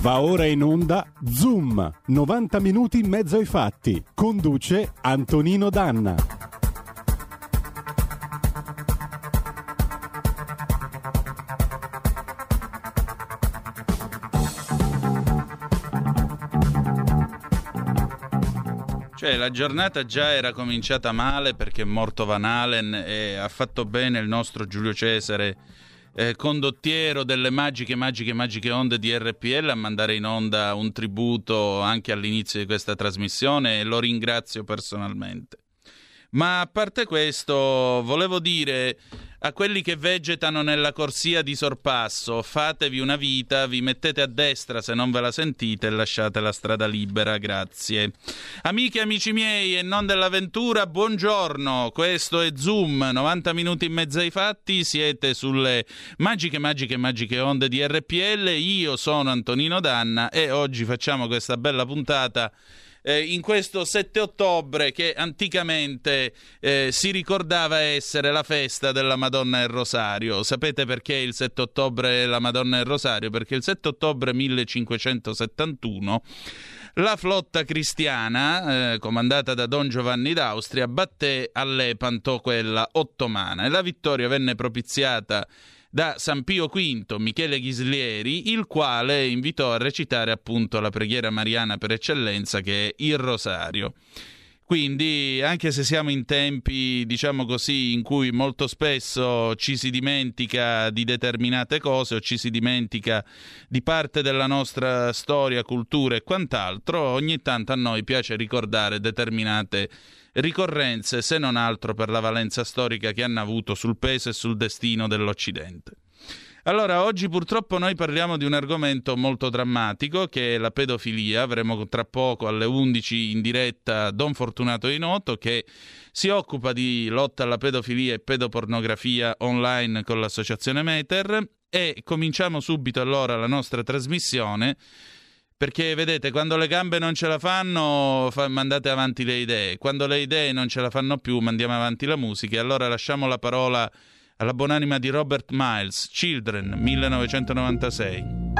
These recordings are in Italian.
Va ora in onda Zoom, 90 minuti in mezzo ai fatti. Conduce Antonino Danna. Cioè, la giornata già era cominciata male perché è morto Van Halen e ha fatto bene il nostro Giulio Cesare, eh, condottiero delle magiche, magiche, magiche onde di RPL, a mandare in onda un tributo anche all'inizio di questa trasmissione e lo ringrazio personalmente. Ma a parte questo, volevo dire a quelli che vegetano nella corsia di sorpasso, fatevi una vita, vi mettete a destra se non ve la sentite e lasciate la strada libera, grazie. Amiche e amici miei e non dell'avventura, buongiorno, questo è Zoom, 90 minuti in mezzo ai fatti, siete sulle magiche, magiche, magiche onde di RPL, io sono Antonino Danna e oggi facciamo questa bella puntata eh, in questo 7 ottobre che anticamente eh, si ricordava essere la festa della Madonna e Rosario. Sapete perché il 7 ottobre è la Madonna e Rosario? Perché il 7 ottobre 1571 la flotta cristiana, eh, comandata da Don Giovanni d'Austria, batté a Lepanto quella ottomana e la vittoria venne propiziata da San Pio V, Michele Ghislieri, il quale invitò a recitare appunto la preghiera mariana per eccellenza che è il rosario. Quindi, anche se siamo in tempi, diciamo così, in cui molto spesso ci si dimentica di determinate cose o ci si dimentica di parte della nostra storia, cultura e quant'altro, ogni tanto a noi piace ricordare determinate ricorrenze, se non altro per la valenza storica che hanno avuto sul peso e sul destino dell'Occidente. Allora, oggi purtroppo noi parliamo di un argomento molto drammatico che è la pedofilia. Avremo tra poco alle 11 in diretta Don Fortunato di Noto che si occupa di lotta alla pedofilia e pedopornografia online con l'associazione Meter e cominciamo subito allora la nostra trasmissione perché vedete, quando le gambe non ce la fanno, fa, mandate avanti le idee. Quando le idee non ce la fanno più, mandiamo avanti la musica. E allora lasciamo la parola alla buonanima di Robert Miles, Children, 1996.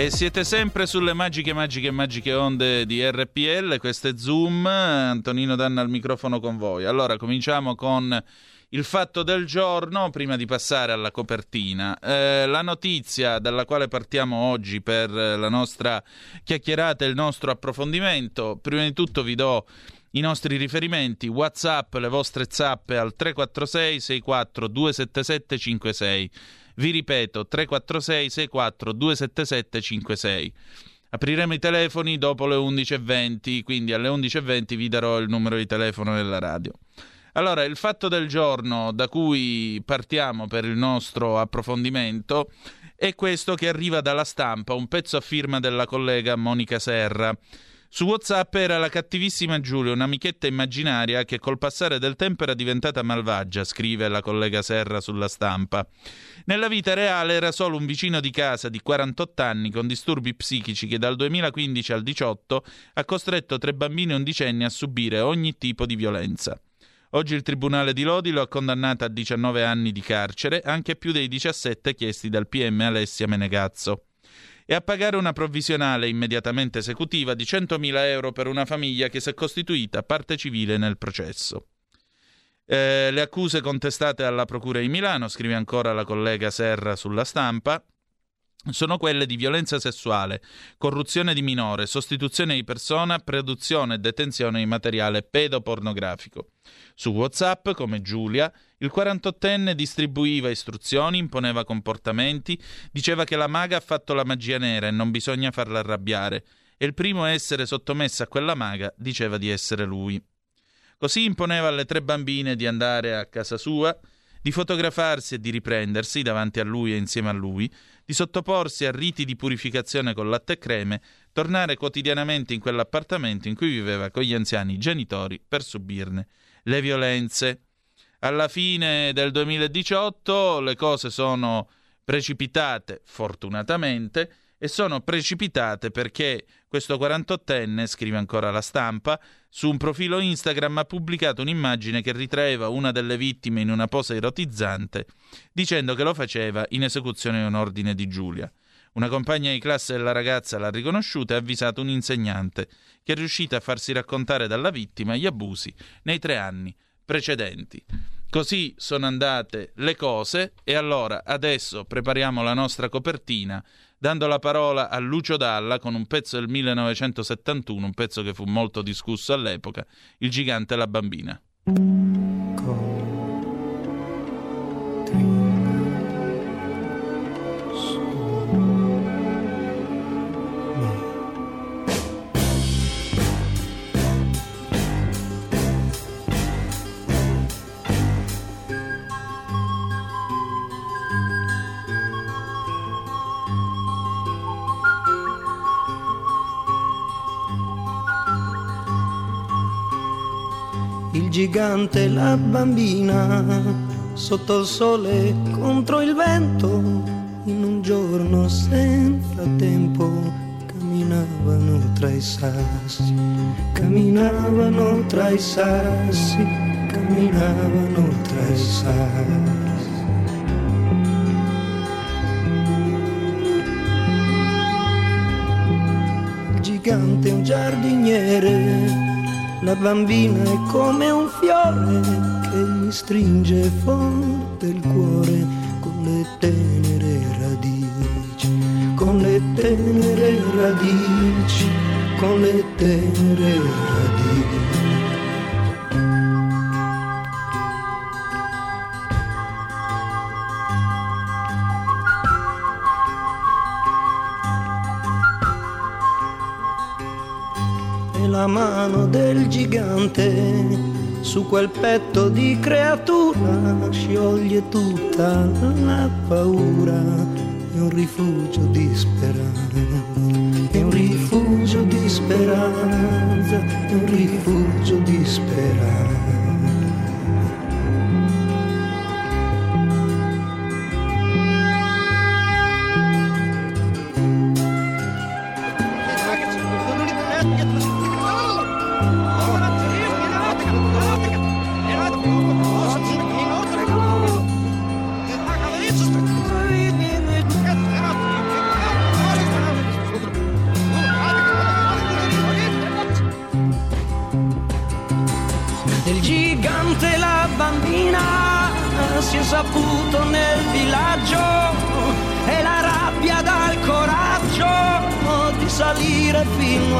E siete sempre sulle magiche, magiche, magiche onde di RPL, questo è Zoom, Antonino Danna al microfono con voi. Allora, cominciamo con il fatto del giorno, prima di passare alla copertina. Eh, la notizia dalla quale partiamo oggi per la nostra chiacchierata e il nostro approfondimento, prima di tutto vi do i nostri riferimenti WhatsApp, le vostre zappe al 346 64 277 56. Vi ripeto 346 64 277 56. Apriremo i telefoni dopo le 11.20, quindi alle 11.20 vi darò il numero di telefono della radio. Allora, il fatto del giorno da cui partiamo per il nostro approfondimento è questo che arriva dalla stampa, un pezzo a firma della collega Monica Serra. Su WhatsApp era la cattivissima Giulia, un'amichetta immaginaria che col passare del tempo era diventata malvagia, scrive la collega Serra sulla stampa. Nella vita reale era solo un vicino di casa di 48 anni con disturbi psichici che dal 2015 al 18 ha costretto tre bambini undicenni a subire ogni tipo di violenza. Oggi il Tribunale di Lodi lo ha condannato a 19 anni di carcere, anche più dei 17 chiesti dal PM Alessia Menegazzo e a pagare una provvisionale immediatamente esecutiva di 100.000 euro per una famiglia che si è costituita parte civile nel processo. Eh, le accuse contestate alla Procura di Milano, scrive ancora la collega Serra sulla stampa, sono quelle di violenza sessuale, corruzione di minore, sostituzione di persona, produzione e detenzione di materiale pedopornografico. Su WhatsApp, come Giulia, il 48enne distribuiva istruzioni, imponeva comportamenti, diceva che la maga ha fatto la magia nera e non bisogna farla arrabbiare, e il primo a essere sottomesso a quella maga diceva di essere lui. Così imponeva alle tre bambine di andare a casa sua, di fotografarsi e di riprendersi davanti a lui e insieme a lui, di sottoporsi a riti di purificazione con latte e creme, tornare quotidianamente in quell'appartamento in cui viveva con gli anziani genitori per subirne le violenze. Alla fine del 2018 le cose sono precipitate, fortunatamente, e sono precipitate perché questo 48enne, scrive ancora la stampa, su un profilo Instagram ha pubblicato un'immagine che ritraeva una delle vittime in una posa erotizzante, dicendo che lo faceva in esecuzione di un ordine di Giulia. Una compagna di classe della ragazza l'ha riconosciuta e ha avvisato un insegnante, che è riuscita a farsi raccontare dalla vittima gli abusi nei tre anni precedenti. Così sono andate le cose e allora adesso prepariamo la nostra copertina dando la parola a Lucio Dalla con un pezzo del 1971, un pezzo che fu molto discusso all'epoca, Il gigante e la bambina. Gigante la bambina sotto il sole contro il vento in un giorno senza tempo camminavano tra i sassi camminavano tra i sassi camminavano tra i sassi. Il gigante un giardiniere la bambina è come un fiore che mi stringe forte il cuore con le tenere radici, con le tenere radici, con le tenere radici. La mano del gigante. Su quel petto di creatura scioglie tutta la paura. È un rifugio di speranza è un rifugio di speranza è un rifugio di speranza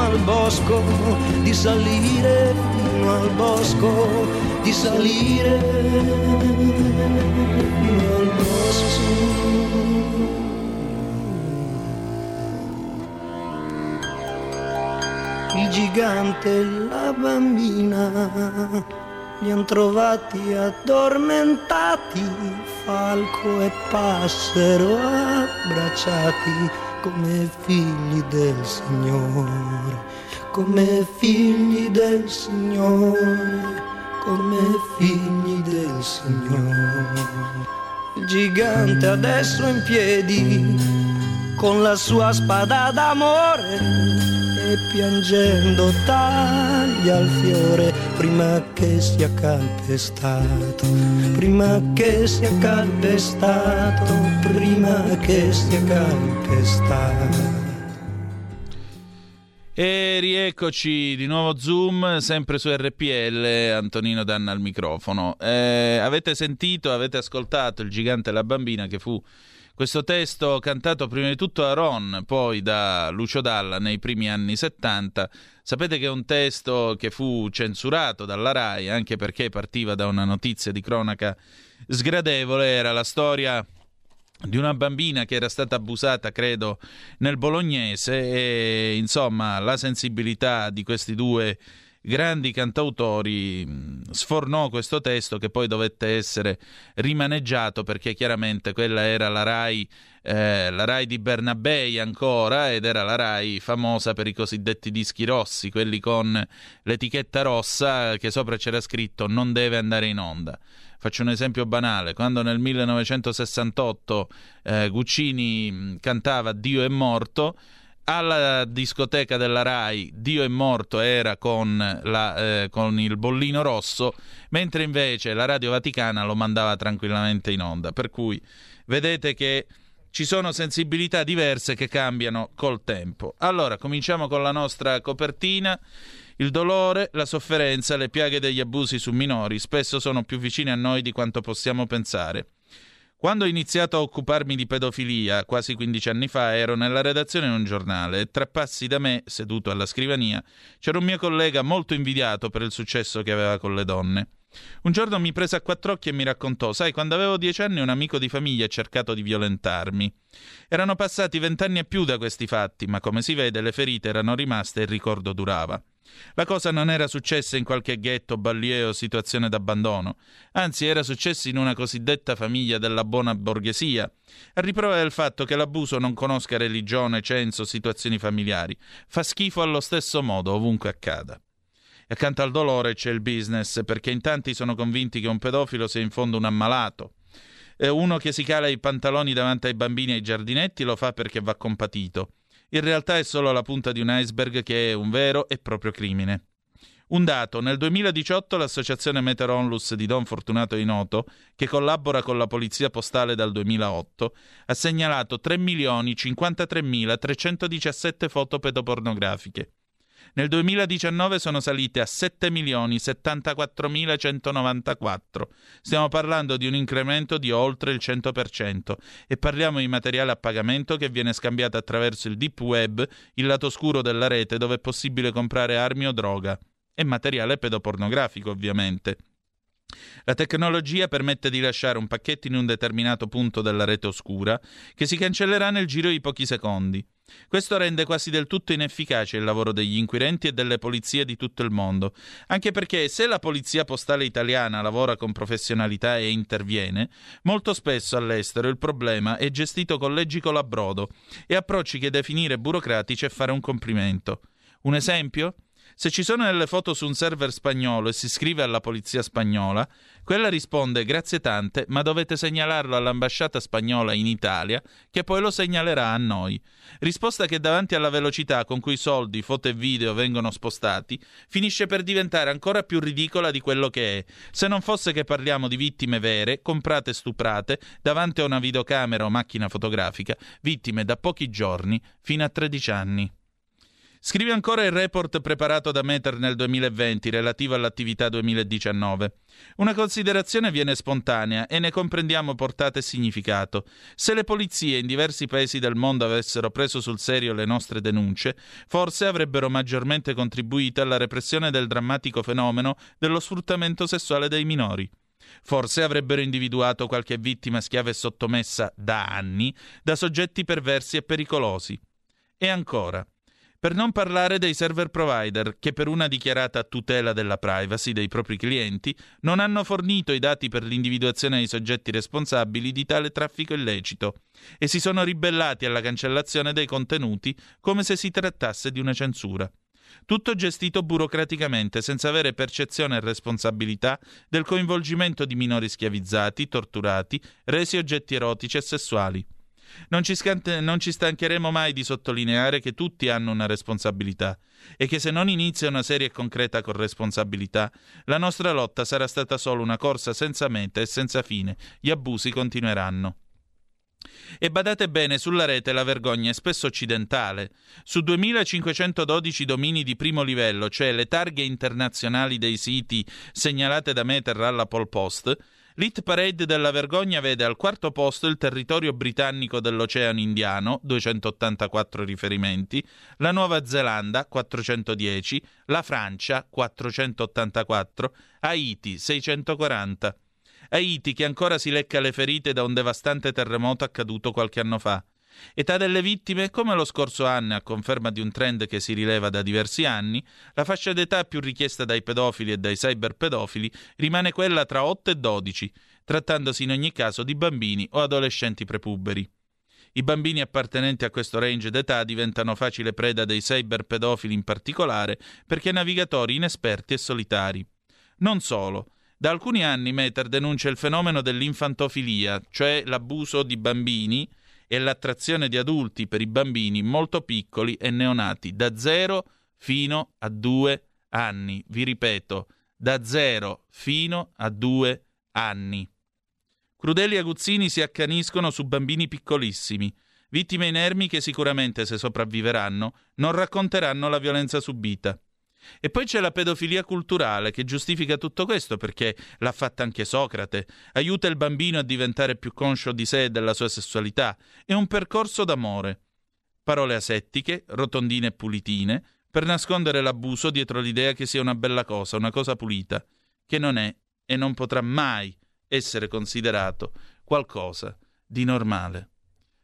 al bosco, di salire fino al bosco, di salire fino al bosco. il gigante e la bambina li han trovati addormentati, falco e passero abbracciati come figli del Signore, come figli del Signore, come figli del Signore. Il gigante adesso in piedi, con la sua spada d'amore e piangendo taglia il fiore prima che sia calpestato, prima che sia calpestato, prima che sia calpestato. E rieccoci di nuovo Zoom, sempre su RPL, Antonino Danna al microfono. Eh, avete sentito, avete ascoltato Il gigante e la bambina che fu questo testo cantato prima di tutto a Ron, poi da Lucio Dalla nei primi anni 70. Sapete che è un testo che fu censurato dalla RAI anche perché partiva da una notizia di cronaca sgradevole, era la storia di una bambina che era stata abusata, credo, nel bolognese e insomma la sensibilità di questi due grandi cantautori sfornò questo testo che poi dovette essere rimaneggiato perché chiaramente quella era la Rai, eh, la Rai di Bernabei ancora ed era la Rai famosa per i cosiddetti dischi rossi, quelli con l'etichetta rossa che sopra c'era scritto non deve andare in onda. Faccio un esempio banale, quando nel 1968 eh, Guccini cantava Dio è morto, alla discoteca della RAI Dio è morto era con, la, eh, con, il bollino rosso, mentre invece la Radio Vaticana lo mandava tranquillamente in onda. Per cui vedete che ci sono sensibilità diverse che cambiano col tempo. Allora, cominciamo con la nostra copertina. Il dolore, la sofferenza, le piaghe degli abusi su minori spesso sono più vicine a noi di quanto possiamo pensare. Quando ho iniziato a occuparmi di pedofilia, quasi 15 anni fa, ero nella redazione di un giornale e tre passi da me, seduto alla scrivania, c'era un mio collega molto invidiato per il successo che aveva con le donne. Un giorno mi prese a quattro occhi e mi raccontò: Sai, quando avevo dieci anni un amico di famiglia ha cercato di violentarmi. Erano passati vent'anni e più da questi fatti, ma come si vede le ferite erano rimaste e il ricordo durava. La cosa non era successa in qualche ghetto, ballier o situazione d'abbandono, anzi era successa in una cosiddetta famiglia della buona borghesia, a riprova del fatto che l'abuso non conosca religione, censo, situazioni familiari, fa schifo allo stesso modo ovunque accada. E accanto al dolore c'è il business, perché in tanti sono convinti che un pedofilo sia in fondo un ammalato. Uno che si cala i pantaloni davanti ai bambini e ai giardinetti lo fa perché va compatito in realtà è solo la punta di un iceberg che è un vero e proprio crimine. Un dato, nel 2018 l'associazione Meter Onlus di Don Fortunato Inoto, che collabora con la Polizia Postale dal 2008, ha segnalato 3.053.317 foto pedopornografiche. Nel 2019 sono salite a 7.074.194. Stiamo parlando di un incremento di oltre il 100% e parliamo di materiale a pagamento che viene scambiato attraverso il deep web, il lato scuro della rete dove è possibile comprare armi o droga. E materiale pedopornografico, ovviamente. La tecnologia permette di lasciare un pacchetto in un determinato punto della rete oscura che si cancellerà nel giro di pochi secondi. Questo rende quasi del tutto inefficace il lavoro degli inquirenti e delle polizie di tutto il mondo, anche perché se la polizia postale italiana lavora con professionalità e interviene, molto spesso all'estero il problema è gestito con leggi colabrodo e approcci che definire burocratici è fare un complimento. Un esempio? Se ci sono delle foto su un server spagnolo e si scrive alla polizia spagnola, quella risponde grazie tante, ma dovete segnalarlo all'ambasciata spagnola in Italia, che poi lo segnalerà a noi. Risposta che davanti alla velocità con cui soldi, foto e video vengono spostati, finisce per diventare ancora più ridicola di quello che è, se non fosse che parliamo di vittime vere, comprate e stuprate, davanti a una videocamera o macchina fotografica, vittime da pochi giorni fino a 13 anni. Scrive ancora il report preparato da Meter nel 2020 relativo all'attività 2019. Una considerazione viene spontanea e ne comprendiamo portata e significato. Se le polizie in diversi paesi del mondo avessero preso sul serio le nostre denunce, forse avrebbero maggiormente contribuito alla repressione del drammatico fenomeno dello sfruttamento sessuale dei minori. Forse avrebbero individuato qualche vittima schiava e sottomessa da anni da soggetti perversi e pericolosi. E ancora, per non parlare dei server provider che per una dichiarata tutela della privacy dei propri clienti non hanno fornito i dati per l'individuazione dei soggetti responsabili di tale traffico illecito e si sono ribellati alla cancellazione dei contenuti come se si trattasse di una censura. Tutto gestito burocraticamente, senza avere percezione e responsabilità del coinvolgimento di minori schiavizzati, torturati, resi oggetti erotici e sessuali. Non ci, scante- non ci, stancheremo mai di sottolineare che tutti hanno una responsabilità e che se non inizia una seria e concreta corresponsabilità, la nostra lotta sarà stata solo una corsa senza meta e senza fine. Gli abusi continueranno. E badate bene, sulla rete la vergogna è spesso occidentale. Su 2512 domini di primo livello, cioè le targhe internazionali dei siti segnalate da Meter alla Pol Post, L'Hit Parade della vergogna vede al quarto posto il territorio britannico dell'Oceano Indiano, 284 riferimenti, la Nuova Zelanda, 410, la Francia, 484, Haiti, 640. Haiti che ancora si lecca le ferite da un devastante terremoto accaduto qualche anno fa. Età delle vittime, come lo scorso anno, a conferma di un trend che si rileva da diversi anni, la fascia d'età più richiesta dai pedofili e dai cyberpedofili rimane quella tra 8 e 12, trattandosi in ogni caso di bambini o adolescenti prepuberi. I bambini appartenenti a questo range d'età diventano facile preda dei cyberpedofili in particolare perché navigatori inesperti e solitari. Non solo. Da alcuni anni Meter denuncia il fenomeno dell'infantofilia, cioè l'abuso di bambini e l'attrazione di adulti per i bambini molto piccoli e neonati, da 0 fino a 2 anni. Vi ripeto, da 0 fino a 2 anni. Crudeli aguzzini si accaniscono su bambini piccolissimi, vittime inermi che sicuramente, se sopravviveranno, non racconteranno la violenza subita. E poi c'è la pedofilia culturale che giustifica tutto questo perché l'ha fatta anche Socrate, aiuta il bambino a diventare più conscio di sé e della sua sessualità, è un percorso d'amore. Parole asettiche, rotondine e pulitine, per nascondere l'abuso dietro l'idea che sia una bella cosa, una cosa pulita, che non è e non potrà mai essere considerato qualcosa di normale.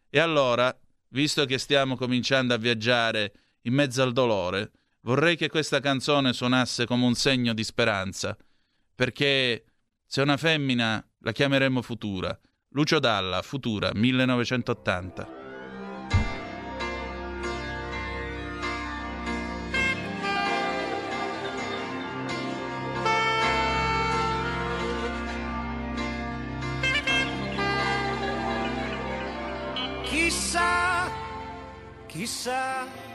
E allora, visto che stiamo cominciando a viaggiare in mezzo al dolore, Vorrei che questa canzone suonasse come un segno di speranza, perché se una femmina la chiameremo Futura. Lucio Dalla, Futura, 1980. Chissà, chissà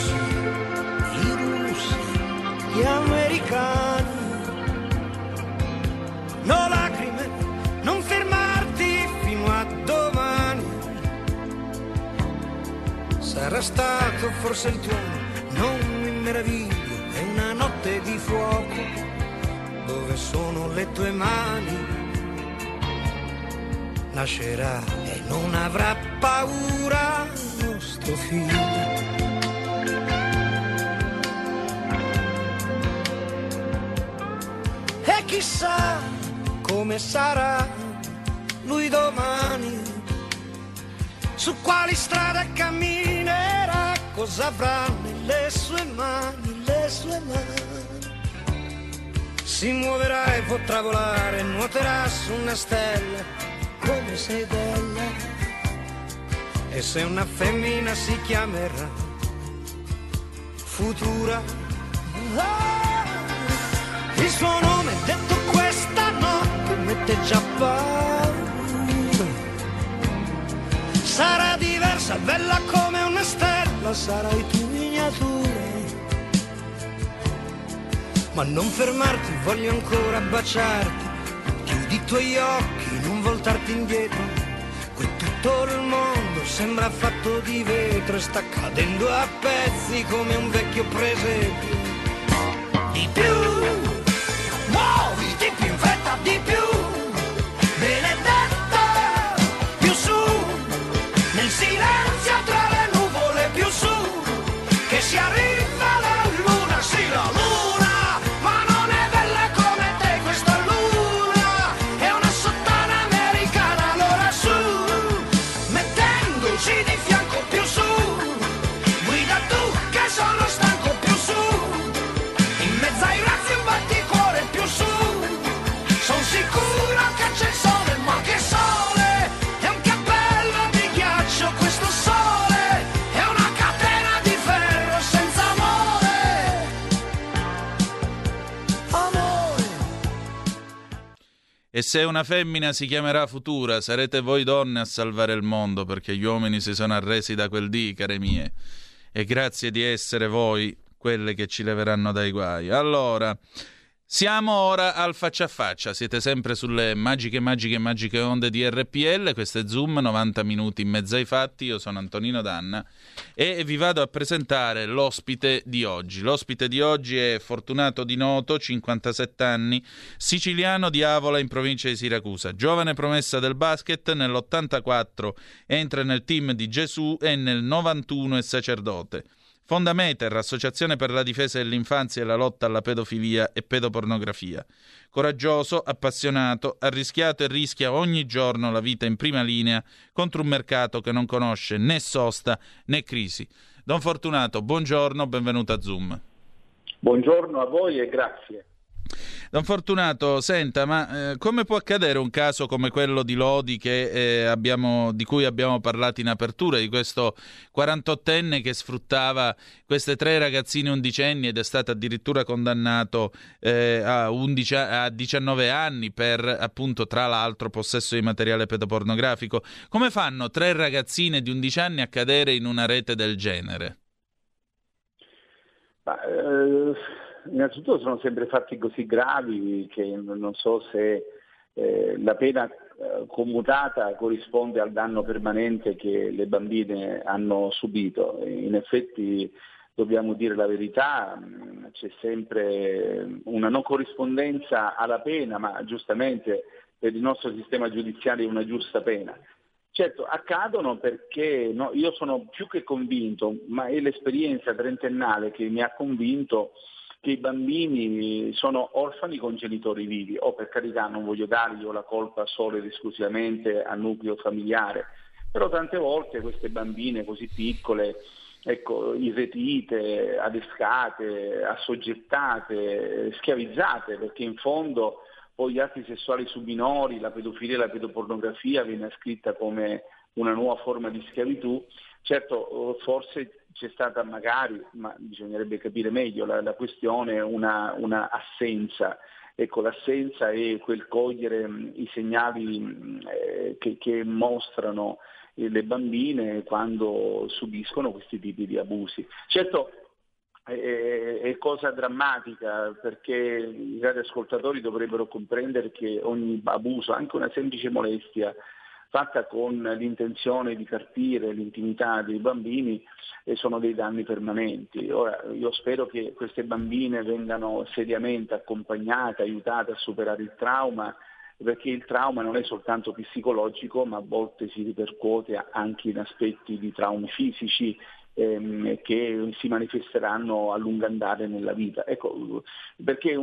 Stato forse il tuono, non mi meraviglio, è una notte di fuoco, dove sono le tue mani? Nascerà e non avrà paura nostro figlio chissà come sarà lui domani, su quali strade camminerà, cosa avrà nelle sue mani, le sue mani. Si muoverà e potrà volare, nuoterà su una stella come sei bella. E se una femmina si chiamerà futura. Oh, Il suo nome detto questa notte mette già paura. Sarà diversa, bella come una stella, sarai tu miniatura. Ma non fermarti, voglio ancora baciarti. Chiudi i tuoi occhi, non voltarti indietro. Qui tutto il mondo sembra fatto di vetro e sta cadendo a pezzi come un vecchio presepio. Di più, E se una femmina si chiamerà Futura, sarete voi donne a salvare il mondo, perché gli uomini si sono arresi da quel dì, care mie. E grazie di essere voi quelle che ci leveranno dai guai. Allora, siamo ora al faccia a faccia. Siete sempre sulle magiche, magiche, magiche onde di RPL. Questo è Zoom, 90 minuti in mezzo ai fatti. Io sono Antonino Danna e vi vado a presentare l'ospite di oggi. L'ospite di oggi è Fortunato Di Noto, 57 anni, siciliano di Avola in provincia di Siracusa. Giovane promessa del basket, nell'84 entra nel team di Gesù e nel 91 è sacerdote. Fonda Meter, Associazione per la difesa dell'infanzia e la lotta alla pedofilia e pedopornografia. Coraggioso, appassionato, ha rischiato e rischia ogni giorno la vita in prima linea contro un mercato che non conosce né sosta né crisi. Don Fortunato, buongiorno, benvenuto a Zoom. Buongiorno a voi e grazie. Don Fortunato, senta, ma eh, come può accadere un caso come quello di Lodi che, eh, abbiamo, di cui abbiamo parlato in apertura, di questo 48enne che sfruttava queste tre ragazzine undicenni ed è stato addirittura condannato eh, a, 11 a 19 anni per, appunto, tra l'altro, possesso di materiale pedopornografico? Come fanno tre ragazzine di 11 anni a cadere in una rete del genere? Eh, innanzitutto sono sempre fatti così gravi che non so se eh, la pena eh, commutata corrisponde al danno permanente che le bambine hanno subito. In effetti dobbiamo dire la verità, mh, c'è sempre una non corrispondenza alla pena, ma giustamente per il nostro sistema giudiziario è una giusta pena. Certo, accadono perché no, io sono più che convinto, ma è l'esperienza trentennale che mi ha convinto che i bambini sono orfani con genitori vivi, o per carità non voglio dargli la colpa solo ed esclusivamente al nucleo familiare, però tante volte queste bambine così piccole, ecco, irretite, adescate, assoggettate, schiavizzate, perché in fondo poi gli atti sessuali su minori, la pedofilia e la pedopornografia viene ascritta come una nuova forma di schiavitù. Certo, forse c'è stata magari, ma bisognerebbe capire meglio la, la questione, una, una, assenza. Ecco, l'assenza è quel cogliere mh, i segnali mh, eh, che, che, mostrano eh, le bambine quando subiscono questi tipi di abusi. Certo, è cosa drammatica perché i radioascoltatori dovrebbero comprendere che ogni abuso, anche una semplice molestia fatta con l'intenzione di carpire l'intimità dei bambini, sono dei danni permanenti. Ora io spero che queste bambine vengano seriamente accompagnate, aiutate a superare il trauma, perché il trauma non è soltanto psicologico, ma a volte si ripercuote anche in aspetti di traumi fisici ehm, che si manifesteranno a lungo andare nella vita. Ecco, perché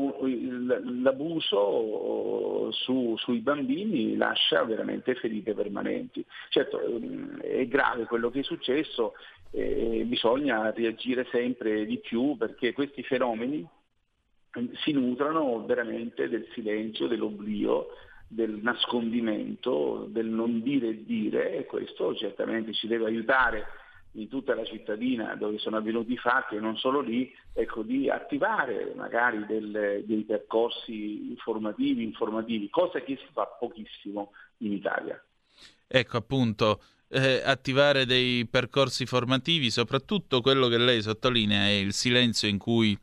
l'abuso su, sui bambini lascia veramente ferite permanenti. Certo, ehm, è grave quello che è successo, eh, bisogna reagire sempre di più perché questi fenomeni si nutrono veramente del silenzio, dell'oblio, del nascondimento, del non dire e dire e questo certamente ci deve aiutare in tutta la cittadina dove sono avvenuti i fatti e non solo lì, ecco, di attivare magari del, dei percorsi informativi, informativi, cosa che si fa pochissimo in Italia. Ecco appunto, eh, attivare dei percorsi formativi, soprattutto quello che lei sottolinea è il silenzio in cui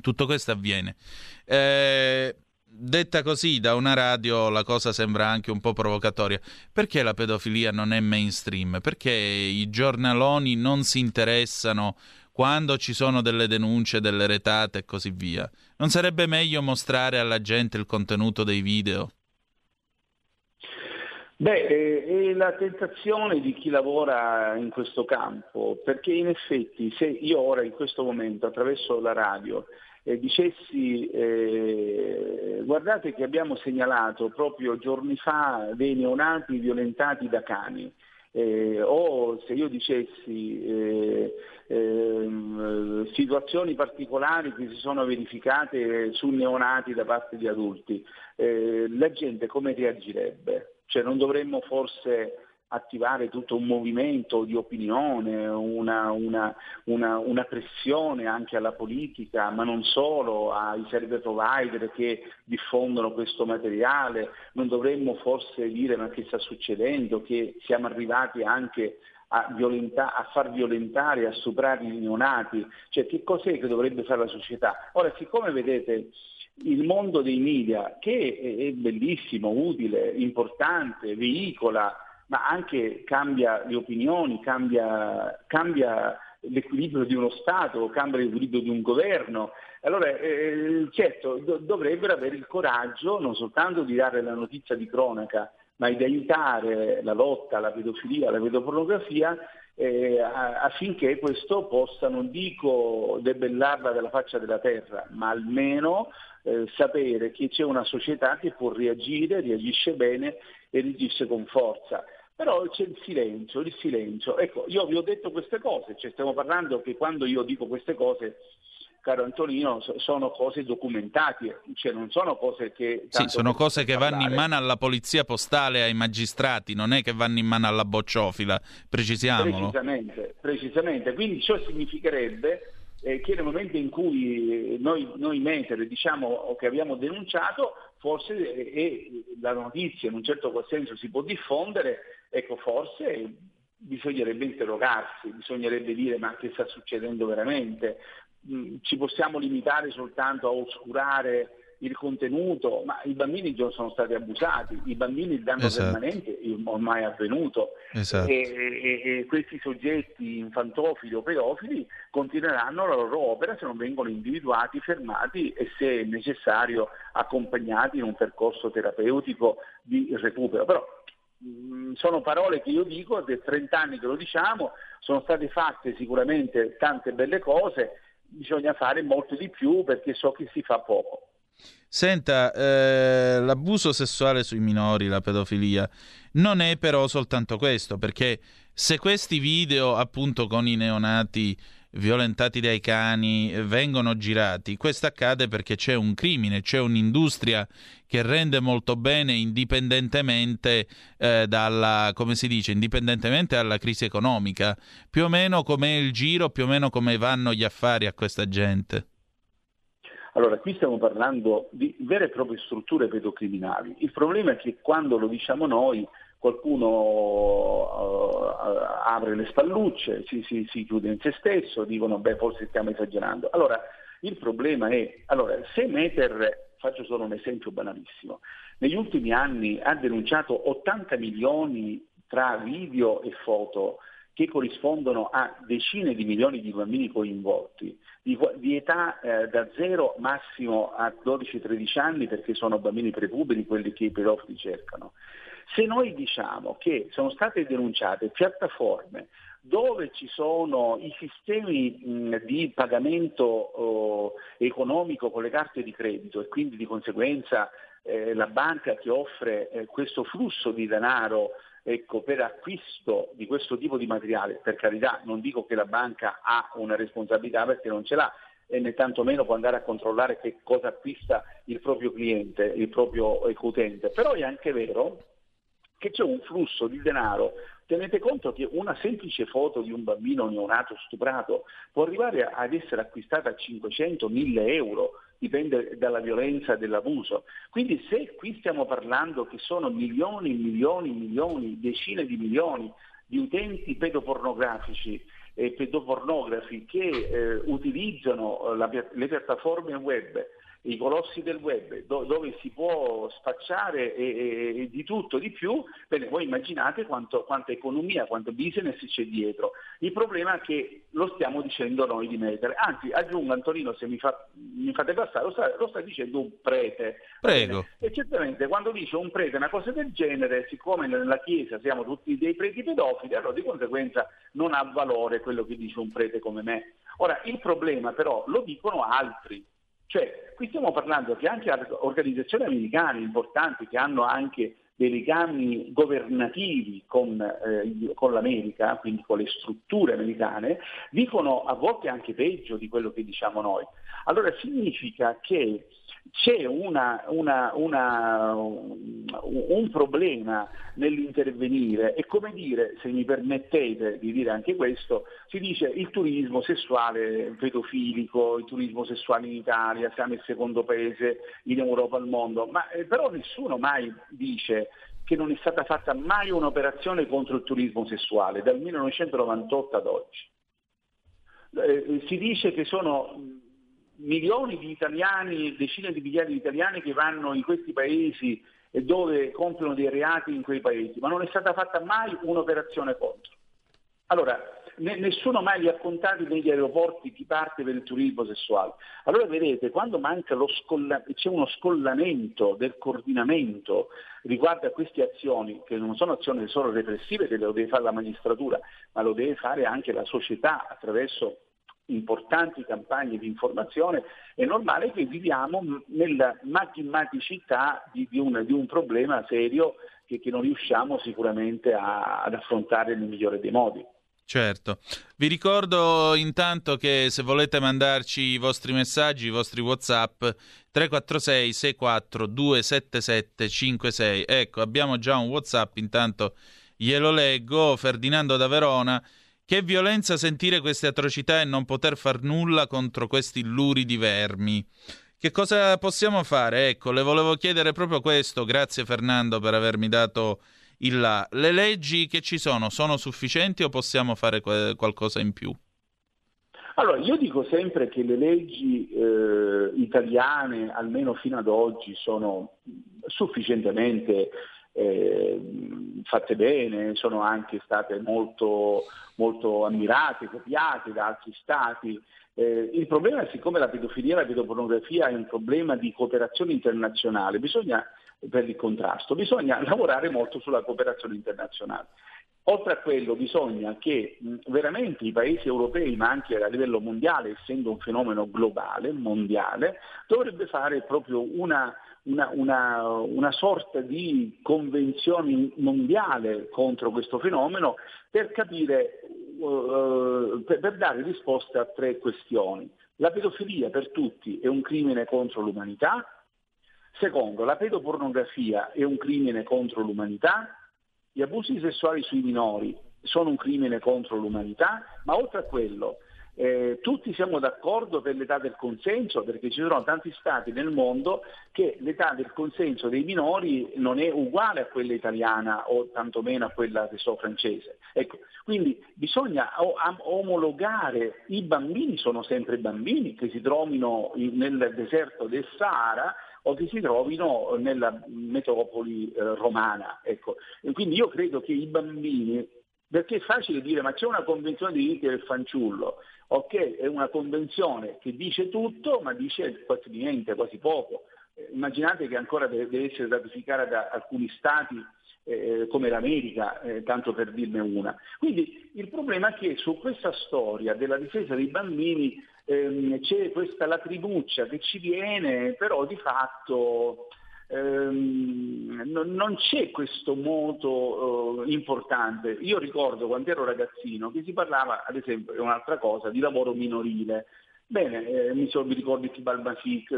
tutto questo avviene. Eh, detta così da una radio la cosa sembra anche un po' provocatoria. Perché la pedofilia non è mainstream? Perché i giornaloni non si interessano quando ci sono delle denunce, delle retate e così via? Non sarebbe meglio mostrare alla gente il contenuto dei video? Beh, è la tentazione di chi lavora in questo campo, perché in effetti se io ora in questo momento attraverso la radio eh, dicessi eh, guardate che abbiamo segnalato proprio giorni fa dei neonati violentati da cani, eh, o se io dicessi eh, eh, situazioni particolari che si sono verificate su neonati da parte di adulti, eh, la gente come reagirebbe? Cioè non dovremmo forse attivare tutto un movimento di opinione, una, una, una, una, pressione anche alla politica, ma non solo, ai service provider che diffondono questo materiale. Non dovremmo forse dire ma che sta succedendo, che siamo arrivati anche a, violenta- a far violentare, a stuprare i neonati, cioè che cos'è che dovrebbe fare la società? Ora, siccome vedete il mondo dei media, che è bellissimo, utile, importante, veicola, ma anche cambia le opinioni, cambia, cambia l'equilibrio di uno Stato, cambia l'equilibrio di un governo. Allora, eh, certo, do- dovrebbero avere il coraggio non soltanto di dare la notizia di cronaca, ma di aiutare la lotta alla pedofilia, alla pedopornografia, eh, affinché questo possa, non dico debellarla dalla faccia della terra, ma almeno eh, sapere che c'è una società che può reagire, reagisce bene e reagisce con forza. Però c'è il silenzio, il silenzio. Ecco, io vi ho detto queste cose, cioè stiamo parlando che quando io dico queste cose caro Antonino, sono cose documentate, cioè non sono cose che... Sì, sono cose che vanno in mano alla polizia postale, ai magistrati, non è che vanno in mano alla bocciofila, precisiamolo. Precisamente, precisamente. quindi ciò significherebbe eh, che nel momento in cui noi, noi mentre diciamo che abbiamo denunciato, forse eh, la notizia in un certo senso si può diffondere, ecco forse bisognerebbe interrogarsi, bisognerebbe dire ma che sta succedendo veramente, mm, ci possiamo limitare soltanto a oscurare il contenuto, ma i bambini già sono stati abusati, i bambini il danno esatto. permanente ormai è avvenuto esatto. e, e, e, questi soggetti infantofili o pedofili continueranno la loro opera se non vengono individuati, fermati e se necessario accompagnati in un percorso terapeutico di recupero. Però sono parole che io dico, da 30 anni che lo diciamo, sono state fatte sicuramente tante belle cose, bisogna fare molto di più perché so che si fa poco. Senta, eh, l'abuso sessuale sui minori, la pedofilia, non è però soltanto questo, perché se questi video appunto con i neonati violentati dai cani vengono girati, questo accade perché c'è un crimine, c'è un'industria che rende molto bene indipendentemente eh, dalla, come si dice, indipendentemente dalla crisi economica, più o meno come il giro, più o meno come vanno gli affari a questa gente. Allora, qui stiamo parlando di vere e proprie strutture pedocriminali. Il problema è che quando lo diciamo noi qualcuno uh, apre le spallucce, si, si, si, chiude in se stesso, dicono beh forse stiamo esagerando. Allora, il problema è, allora, se Meter, faccio solo un esempio banalissimo, negli ultimi anni ha denunciato 80 milioni tra video e foto che corrispondono a decine di milioni di bambini coinvolti, di, di età eh, da 0 massimo a 12-13 anni perché sono bambini prepuberi quelli che i pedofili cercano. Se noi diciamo che sono state denunciate piattaforme dove ci sono i sistemi di pagamento oh, economico con le carte di credito e quindi di conseguenza eh, la banca che offre eh, questo flusso di denaro ecco, per acquisto di questo tipo di materiale, per carità non dico che la banca ha una responsabilità perché non ce l'ha e né tantomeno può andare a controllare che cosa acquista il proprio cliente, il proprio utente, però è anche vero che c'è un flusso di denaro Tenete conto che una semplice foto di un bambino neonato stuprato può arrivare ad essere acquistata a 500-1000 euro, dipende dalla violenza dell'abuso. Quindi se qui stiamo parlando che sono milioni, milioni, milioni, decine di milioni di utenti pedopornografici e pedopornografi che eh, utilizzano la, le piattaforme web i colossi del web, do, dove si può spacciare e, e, di tutto di più, bene, voi immaginate quanto, quanta economia, quanto business c'è dietro. Il problema è che lo stiamo dicendo noi di mettere. Anzi, aggiungo Antonino, se mi, fa, mi fate passare, lo sta, lo sta, dicendo un prete. Prego. E certamente quando dice un prete una cosa del genere, siccome nella Chiesa siamo tutti dei preti pedofili, allora di conseguenza non ha valore quello che dice un prete come me. Ora, il problema però lo dicono altri, cioè, qui stiamo parlando che anche organizzazioni americane importanti che hanno anche dei legami governativi con, eh, con, l'America, quindi con le strutture americane, dicono a volte anche peggio di quello che diciamo noi. Allora significa che c'è una, una, una, un problema nell'intervenire e come dire, se mi permettete di dire anche questo, si dice il turismo sessuale pedofilico, il turismo sessuale in Italia, siamo il secondo paese in Europa al mondo, ma eh, però nessuno mai dice che non è stata fatta mai un'operazione contro il turismo sessuale dal 1998 ad oggi. Eh, si dice che sono milioni di italiani, decine di migliaia di italiani che vanno in questi paesi e dove compiono dei reati in quei paesi, ma non è stata fatta mai un'operazione contro. Allora, nessuno mai li ha contati negli aeroporti chi parte per il turismo sessuale. Allora vedete, quando manca lo scolla- c'è uno scollamento del coordinamento riguardo a queste azioni, che non sono azioni solo repressive che lo deve fare la magistratura, ma lo deve fare anche la società attraverso importanti campagne di informazione, è normale che viviamo nella magmaticità di, di, un, di un problema serio che, che, non riusciamo sicuramente a, ad affrontare nel migliore dei modi. Certo, vi ricordo intanto che se volete mandarci i vostri messaggi, i vostri Whatsapp 346 64 277 56. Ecco, abbiamo già un Whatsapp, intanto glielo leggo. Ferdinando da Verona che violenza sentire queste atrocità e non poter far nulla contro questi luridi vermi. Che cosa possiamo fare? Ecco, le volevo chiedere proprio questo. Grazie Fernando per avermi dato il là. Le leggi che ci sono sono sufficienti o possiamo fare qualcosa in più? Allora, io dico sempre che le leggi eh, italiane, almeno fino ad oggi, sono sufficientemente eh, fatte bene, sono anche state molto, molto ammirate, copiate da altri stati. Eh, il problema è siccome la pedofilia e la pedopornografia è un problema di cooperazione internazionale, bisogna, per il contrasto, bisogna lavorare molto sulla cooperazione internazionale. Oltre a quello bisogna che veramente i paesi europei, ma anche a livello mondiale, essendo un fenomeno globale, mondiale, dovrebbe fare proprio una, una, una, una, sorta di convenzione mondiale contro questo fenomeno per capire, uh, per, per dare risposta a tre questioni. La pedofilia per tutti è un crimine contro l'umanità, Secondo, la pedopornografia è un crimine contro l'umanità, gli abusi sessuali sui minori sono un crimine contro l'umanità, ma oltre a quello eh, tutti siamo d'accordo per l'età del consenso perché ci sono tanti stati nel mondo che l'età del consenso dei minori non è uguale a quella italiana o tantomeno a quella che so francese. Ecco, quindi bisogna omologare, i bambini sono sempre bambini che si trovino nel deserto del Sahara o che si trovino nella metropoli eh, romana. Ecco. quindi io credo che i bambini perché è facile dire ma c'è una convenzione dei diritti del fanciullo, ok, è una convenzione che dice tutto ma dice quasi niente, quasi poco. Eh, immaginate che ancora deve, deve essere ratificata da alcuni stati eh, come l'America, eh, tanto per dirne una. Quindi il problema è che su questa storia della difesa dei bambini ehm, c'è questa lacrimuccia che ci viene, però di fatto ehm, non c'è questo moto eh, importante. Io ricordo quando ero ragazzino che si parlava, ad esempio, è un'altra cosa, di lavoro minorile. Bene, eh, mi, so, mi ricordo Tibal Basic,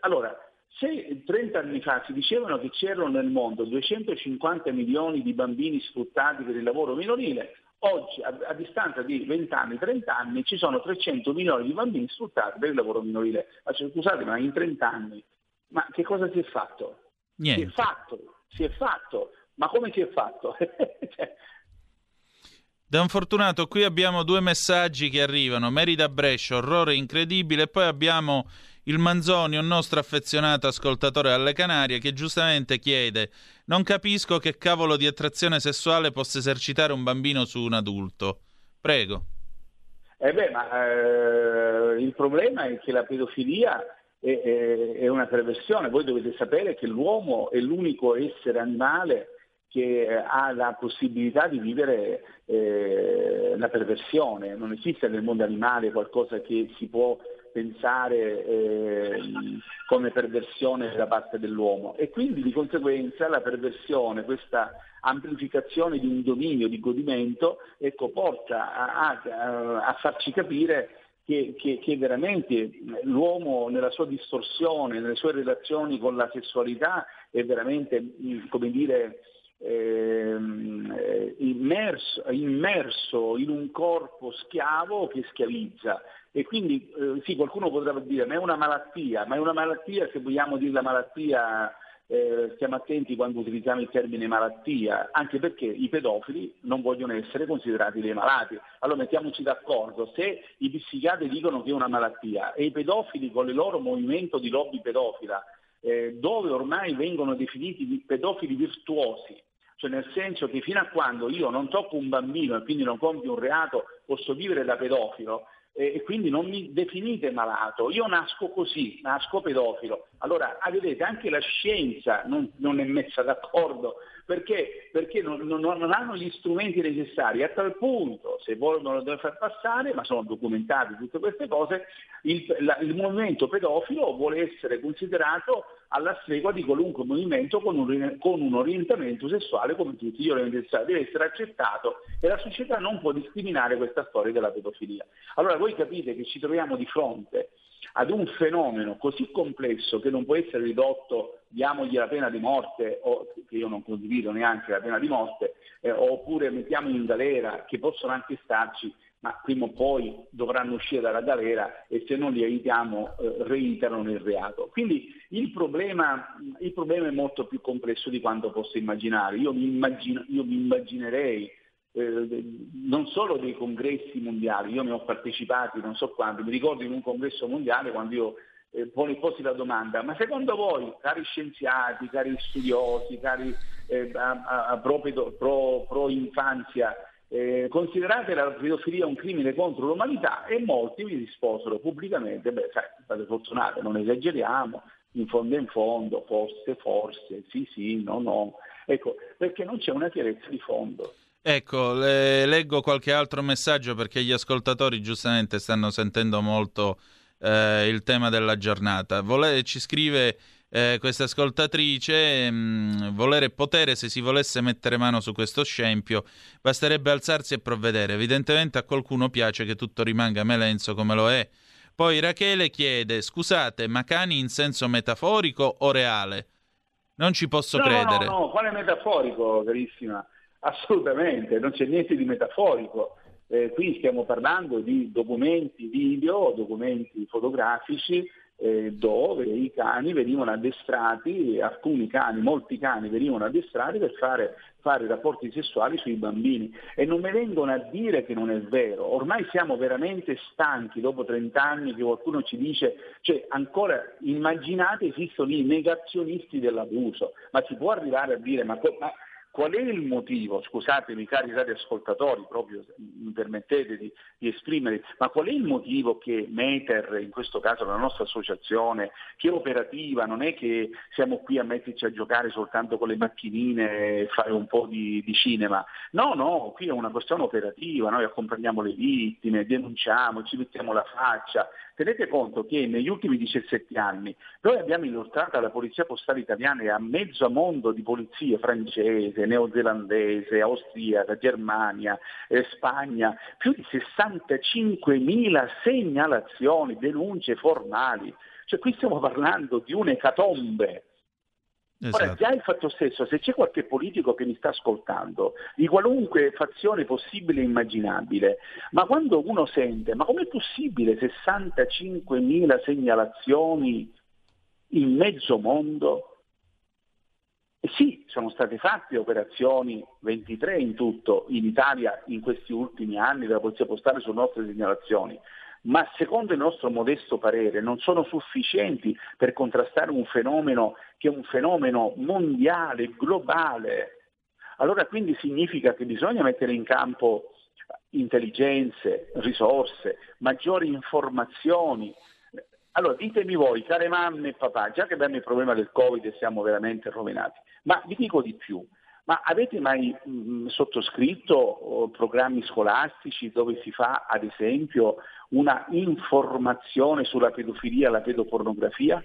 allora Se 30 anni fa si dicevano che c'erano nel mondo 250 milioni di bambini sfruttati per il lavoro minorile, oggi a, a distanza di 20 anni, 30 anni ci sono 300 milioni di bambini sfruttati per il lavoro minorile. Ma cioè, scusate, ma in 30 anni, ma che cosa si è fatto? Niente. Si è fatto, si è fatto, ma come si è fatto? cioè, da un fortunato qui abbiamo due messaggi che arrivano, Merida Brescia, orrore incredibile, e poi abbiamo il Manzoni, un nostro affezionato ascoltatore alle Canarie, che giustamente chiede: Non capisco che cavolo di attrazione sessuale possa esercitare un bambino su un adulto. Prego. Eh beh, ma eh, il problema è che la pedofilia è, è, è una perversione. Voi dovete sapere che l'uomo è l'unico essere animale che ha la possibilità di vivere eh, la perversione. Non esiste nel mondo animale qualcosa che si può pensare eh, come perversione da parte dell'uomo e quindi di conseguenza la perversione, questa amplificazione di un dominio, di godimento, ecco, porta a, a, a farci capire che, che, che, veramente l'uomo nella sua distorsione, nelle sue relazioni con la sessualità è veramente, come dire, eh, immerso, immerso, in un corpo schiavo che schiavizza. E quindi eh, sì, qualcuno potrebbe dire, ma è una malattia, ma è una malattia, se vogliamo dire la malattia, eh, stiamo attenti quando utilizziamo il termine malattia, anche perché i pedofili non vogliono essere considerati dei malati. Allora mettiamoci d'accordo, se i psichiatri dicono che è una malattia e i pedofili con il loro movimento di lobby pedofila eh, dove ormai vengono definiti pedofili virtuosi, cioè nel senso che fino a quando io non tocco un bambino e quindi non compio un reato posso vivere da pedofilo e quindi non mi definite malato, io nasco così, nasco pedofilo. Allora, ah, vedete, anche la scienza non, non è messa d'accordo perché, perché non, non, non, hanno gli strumenti necessari. A tal punto, se vogliono far passare, ma sono documentate tutte queste cose, il, la, il movimento pedofilo vuole essere considerato alla stregua di qualunque movimento con un, con un, orientamento sessuale come tutti gli orientamenti sessuali, deve essere accettato e la società non può discriminare questa storia della pedofilia. Allora voi capite che ci troviamo di fronte ad un fenomeno così complesso che non può essere ridotto, diamogli la pena di morte, o, che io non condivido neanche la pena di morte, eh, oppure mettiamoli in galera, che possono anche starci, ma prima o poi dovranno uscire dalla galera e se non li aiutiamo eh, reiterano il reato. Quindi il problema, il problema, è molto più complesso di quanto posso immaginare. Io mi, immagino, io mi immaginerei eh, non solo dei congressi mondiali, io ne ho partecipati non so quando, mi ricordo in un congresso mondiale quando io eh, posi la domanda, ma secondo voi, cari scienziati, cari studiosi, cari eh, a, a, pro, pro, pro, infanzia, eh, considerate la pedofilia un crimine contro l'umanità? E molti mi risposero pubblicamente, beh, sai, state fortunate, non esageriamo, in fondo in fondo, forse, forse, sì, sì, no, no. Ecco, perché non c'è una chiarezza di fondo. Ecco, le, leggo qualche altro messaggio perché gli ascoltatori giustamente stanno sentendo molto eh, il tema della giornata. Vole, ci scrive eh, questa ascoltatrice, mh, mm, volere potere, se si volesse mettere mano su questo scempio, basterebbe alzarsi e provvedere. Evidentemente a qualcuno piace che tutto rimanga melenzo come lo è. Poi Rachele chiede, scusate, ma cani in senso metaforico o reale? Non ci posso no, credere. No, no, no, quale metaforico, carissima? Assolutamente, non c'è niente di metaforico. Eh, qui stiamo parlando di documenti video, documenti fotografici eh, dove i cani venivano addestrati, alcuni cani, molti cani venivano addestrati per fare, fare rapporti sessuali sui bambini e non mi vengono a dire che non è vero. Ormai siamo veramente stanchi dopo 30 anni che qualcuno ci dice, cioè ancora immaginate esistono i negazionisti dell'abuso, ma si può arrivare a dire ma, ma Qual è il motivo, scusatemi cari radioascoltatori, proprio mi permettete di, di, esprimere, ma qual è il motivo che Meter, in questo caso la nostra associazione, che è operativa, non è che siamo qui a metterci a giocare soltanto con le macchinine e fare un po' di, di cinema, no, no, qui è una questione operativa, noi accompagniamo le vittime, denunciamo, ci mettiamo la faccia, Tenete conto che negli ultimi 17 anni noi abbiamo illustrato alla Polizia Postale Italiana e a mezzo mondo di polizie francese, neozelandese, austriaca, Germania, eh, Spagna, più di 65.000 segnalazioni, denunce formali Cioè qui stiamo parlando di un'ecatombe. Esatto. Ora, già il fatto stesso, se c'è qualche politico che mi sta ascoltando, di qualunque fazione possibile e immaginabile, ma quando uno sente, ma com'è possibile 65.000 segnalazioni in mezzo mondo? E sì, sono state fatte operazioni, 23 in tutto, in Italia in questi ultimi anni della Polizia Postale su nostre segnalazioni, ma secondo il nostro modesto parere non sono sufficienti per contrastare un fenomeno che è un fenomeno mondiale, globale. Allora quindi significa che bisogna mettere in campo intelligenze, risorse, maggiori informazioni, allora ditemi voi, care mamme e papà, già che abbiamo il problema del Covid e siamo veramente rovinati, ma vi dico di più, ma avete mai mh, mm, sottoscritto oh, programmi scolastici dove si fa ad esempio una informazione sulla pedofilia la pedopornografia?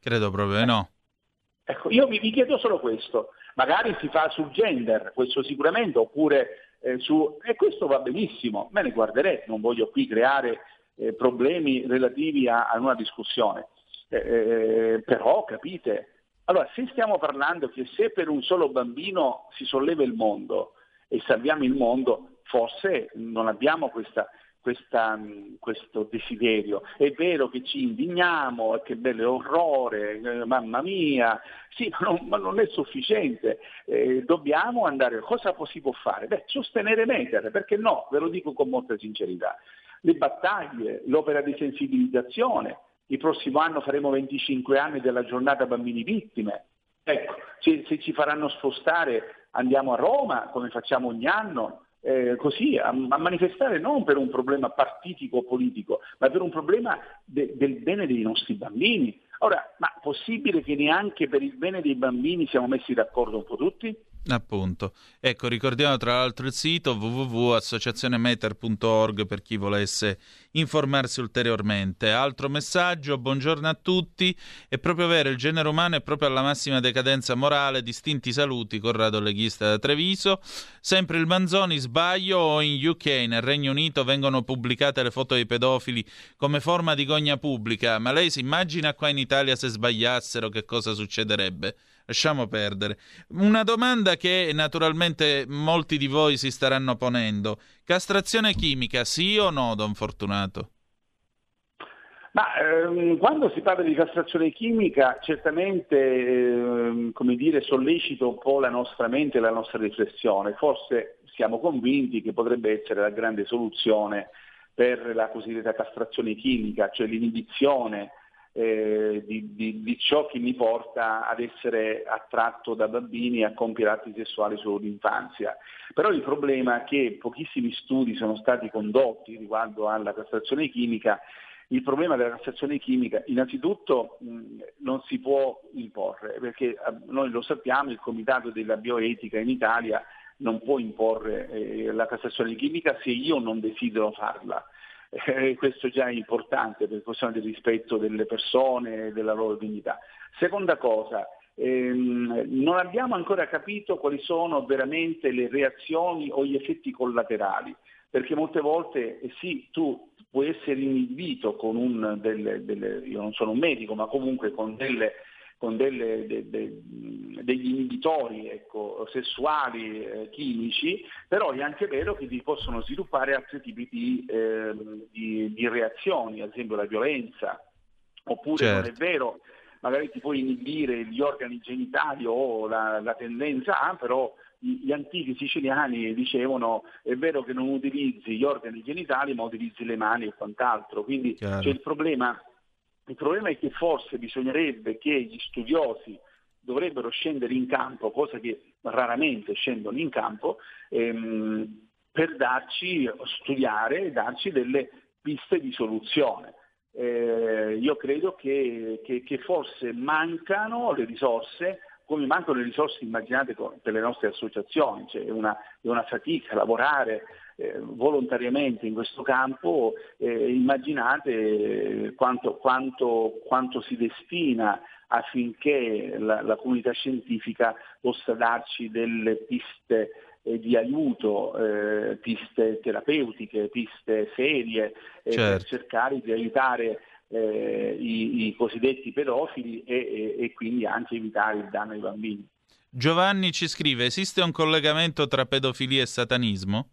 Credo proprio no. Ecco, io vi, vi, chiedo solo questo, magari si fa sul gender, questo sicuramente, oppure eh, su... e questo va benissimo, me ne guarderei, non voglio qui creare eh, problemi relativi a, a una discussione. Eh, eh, però capite, allora se stiamo parlando che se per un solo bambino si solleva il mondo e salviamo il mondo, forse non abbiamo questa, questa, questo desiderio. È vero che ci indigniamo, che bello orrore, eh, mamma mia, sì, ma non, ma non è sufficiente. Eh, dobbiamo andare, cosa si può fare? Beh, sostenere Meter, perché no? Ve lo dico con molta sincerità le battaglie, l'opera di sensibilizzazione. Il prossimo anno faremo 25 anni della giornata bambini vittime. Ecco, se, se ci faranno spostare andiamo a Roma, come facciamo ogni anno, eh, così a, a, manifestare non per un problema partitico o politico, ma per un problema de, del bene dei nostri bambini. Ora, ma possibile che neanche per il bene dei bambini siamo messi d'accordo un po' tutti? Appunto. Ecco, ricordiamo tra l'altro il sito www.associazionemeter.org per chi volesse informarsi ulteriormente. Altro messaggio, buongiorno a tutti. È proprio vero, il genere umano è proprio alla massima decadenza morale. Distinti saluti, Corrado Leghista da Treviso. Sempre il Manzoni, sbaglio o in UK, nel Regno Unito, vengono pubblicate le foto dei pedofili come forma di gogna pubblica. Ma lei si immagina qua in Italia se sbagliassero che cosa succederebbe? Lasciamo perdere. Una domanda che naturalmente molti di voi si staranno ponendo. Castrazione chimica, sì o no, Don Fortunato? Ma ehm, quando si parla di castrazione chimica certamente ehm, come dire, sollecita un po' la nostra mente e la nostra riflessione. Forse siamo convinti che potrebbe essere la grande soluzione per la cosiddetta castrazione chimica, cioè l'inibizione eh, di, di, di, ciò che mi porta ad essere attratto da bambini a compiere atti sessuali solo d'infanzia. Però il problema è che pochissimi studi sono stati condotti riguardo alla castrazione chimica. Il problema della castrazione chimica innanzitutto non si può imporre, perché eh, noi lo sappiamo, il Comitato della Bioetica in Italia non può imporre eh, la castrazione chimica se io non desidero farla eh, questo già è importante per questione del rispetto delle persone e della loro dignità. Seconda cosa, ehm, non abbiamo ancora capito quali sono veramente le reazioni o gli effetti collaterali, perché molte volte eh, sì, tu puoi essere inibito con un, delle, delle, io non sono un medico, ma comunque con delle con delle, de, de, degli inibitori ecco, sessuali eh, chimici, però è anche vero che vi possono sviluppare altri tipi di, eh, di, di reazioni, ad esempio la violenza, oppure certo. non è certo. vero, magari ti puoi inibire gli organi genitali o la, la tendenza a, però gli antichi siciliani dicevano è vero che non utilizzi gli organi genitali ma utilizzi le mani e quant'altro, quindi Chiaro. c'è il problema il problema è che forse bisognerebbe che gli studiosi dovrebbero scendere in campo, cosa che raramente scendono in campo, ehm, per darci, studiare e darci delle piste di soluzione. Eh, io credo che, che, che, forse mancano le risorse, come mancano le risorse immaginate per le nostre associazioni, cioè è una, è una fatica lavorare volontariamente in questo campo, eh, immaginate quanto, quanto, quanto, si destina affinché la, la, comunità scientifica possa darci delle piste eh, di aiuto, eh, piste terapeutiche, piste serie, certo. per cercare di aiutare eh, i, i, cosiddetti pedofili e, e, e quindi anche evitare il danno ai bambini. Giovanni ci scrive, esiste un collegamento tra pedofilia e satanismo?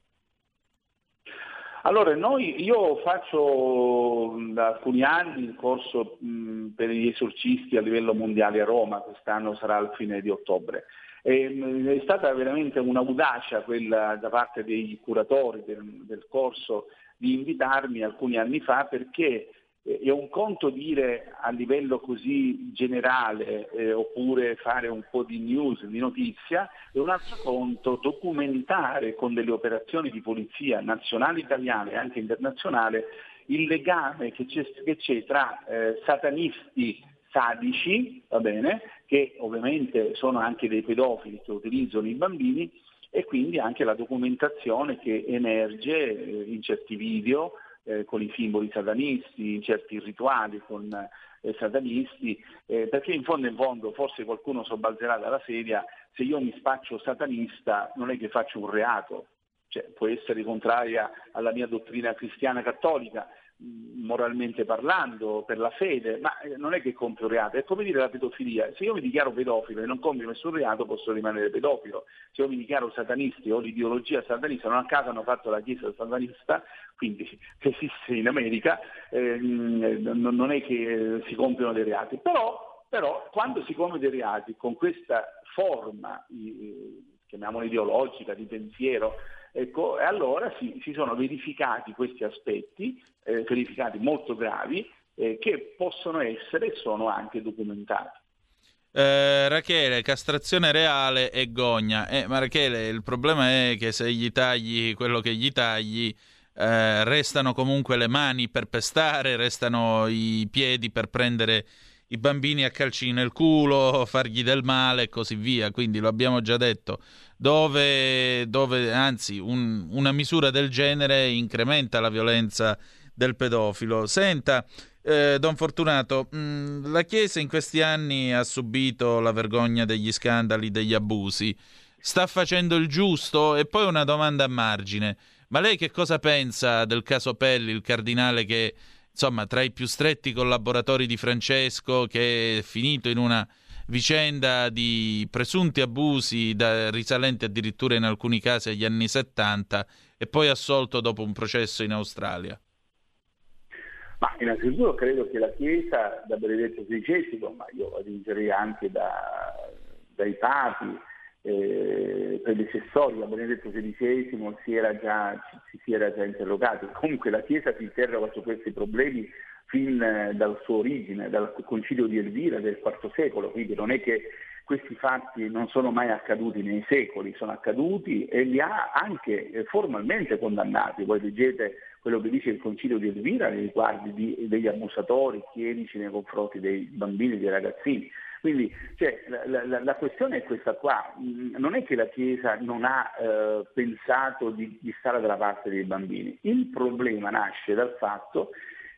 Allora, noi, io faccio da alcuni anni il corso mh, per gli esorcisti a livello mondiale a Roma, quest'anno sarà al fine di ottobre. E, mh, è stata veramente un'audacia quella da parte dei curatori del, del corso di invitarmi alcuni anni fa perché è un conto dire a livello così generale eh, oppure fare un po' di news, di notizia, è un altro conto documentare con delle operazioni di polizia nazionale italiana e anche internazionale il legame che c'è, che c'è tra eh, satanisti sadici, va bene, che ovviamente sono anche dei pedofili che utilizzano i bambini e quindi anche la documentazione che emerge eh, in certi video eh, con i simboli satanisti, in certi rituali con eh, satanisti, eh, perché in fondo in fondo forse qualcuno sobbalzerà dalla sedia, se io mi spaccio satanista non è che faccio un reato, cioè, può essere contraria alla mia dottrina cristiana cattolica, moralmente parlando, per la fede, ma eh, non è che compio reato, è come dire la pedofilia, se io mi dichiaro pedofilo e non compio nessun reato posso rimanere pedofilo, se io mi dichiaro satanisti o l'ideologia satanista, non a caso hanno fatto la chiesa satanista, quindi che esiste in America, eh, non è che si compiono dei reati, però, però quando si compiono dei reati con questa forma, chiamiamola ideologica, di pensiero, Ecco, e allora si, si, sono verificati questi aspetti, eh, verificati molto gravi, eh, che possono essere e sono anche documentati. Eh, Rachele, castrazione reale e gogna. Eh, ma Rachele, il problema è che se gli tagli quello che gli tagli, eh, restano comunque le mani per pestare, restano i piedi per prendere i bambini a calci nel culo, fargli del male e così via. Quindi lo abbiamo già detto, dove, dove anzi un, una misura del genere incrementa la violenza del pedofilo. Senta, eh, Don Fortunato, mh, mm, la Chiesa in questi anni ha subito la vergogna degli scandali, degli abusi. Sta facendo il giusto? E poi una domanda a margine. Ma lei che cosa pensa del caso Pelli, il cardinale che insomma, tra i più stretti collaboratori di Francesco, che è finito in una vicenda di presunti abusi da, risalenti addirittura in alcuni casi agli anni 70 e poi assolto dopo un processo in Australia? Ma innanzitutto credo che la Chiesa, da Benedetto XVI, ma io aggiungerei anche da, dai papi, eh, predecessori, da Benedetto XVI si era già, si era già interrogati. Comunque la Chiesa si interroga su questi problemi fin eh, dal suo origine, dal concilio di Elvira del IV secolo, quindi non è che questi fatti non sono mai accaduti nei secoli, sono accaduti e li ha anche eh, formalmente condannati. Voi leggete quello che dice il concilio di Elvira nei riguardi di, degli abusatori chierici nei confronti dei bambini e dei ragazzini. Quindi cioè, la, la, la, questione è questa qua, mm, non è che la Chiesa non ha eh, pensato di, di stare dalla parte dei bambini, il problema nasce dal fatto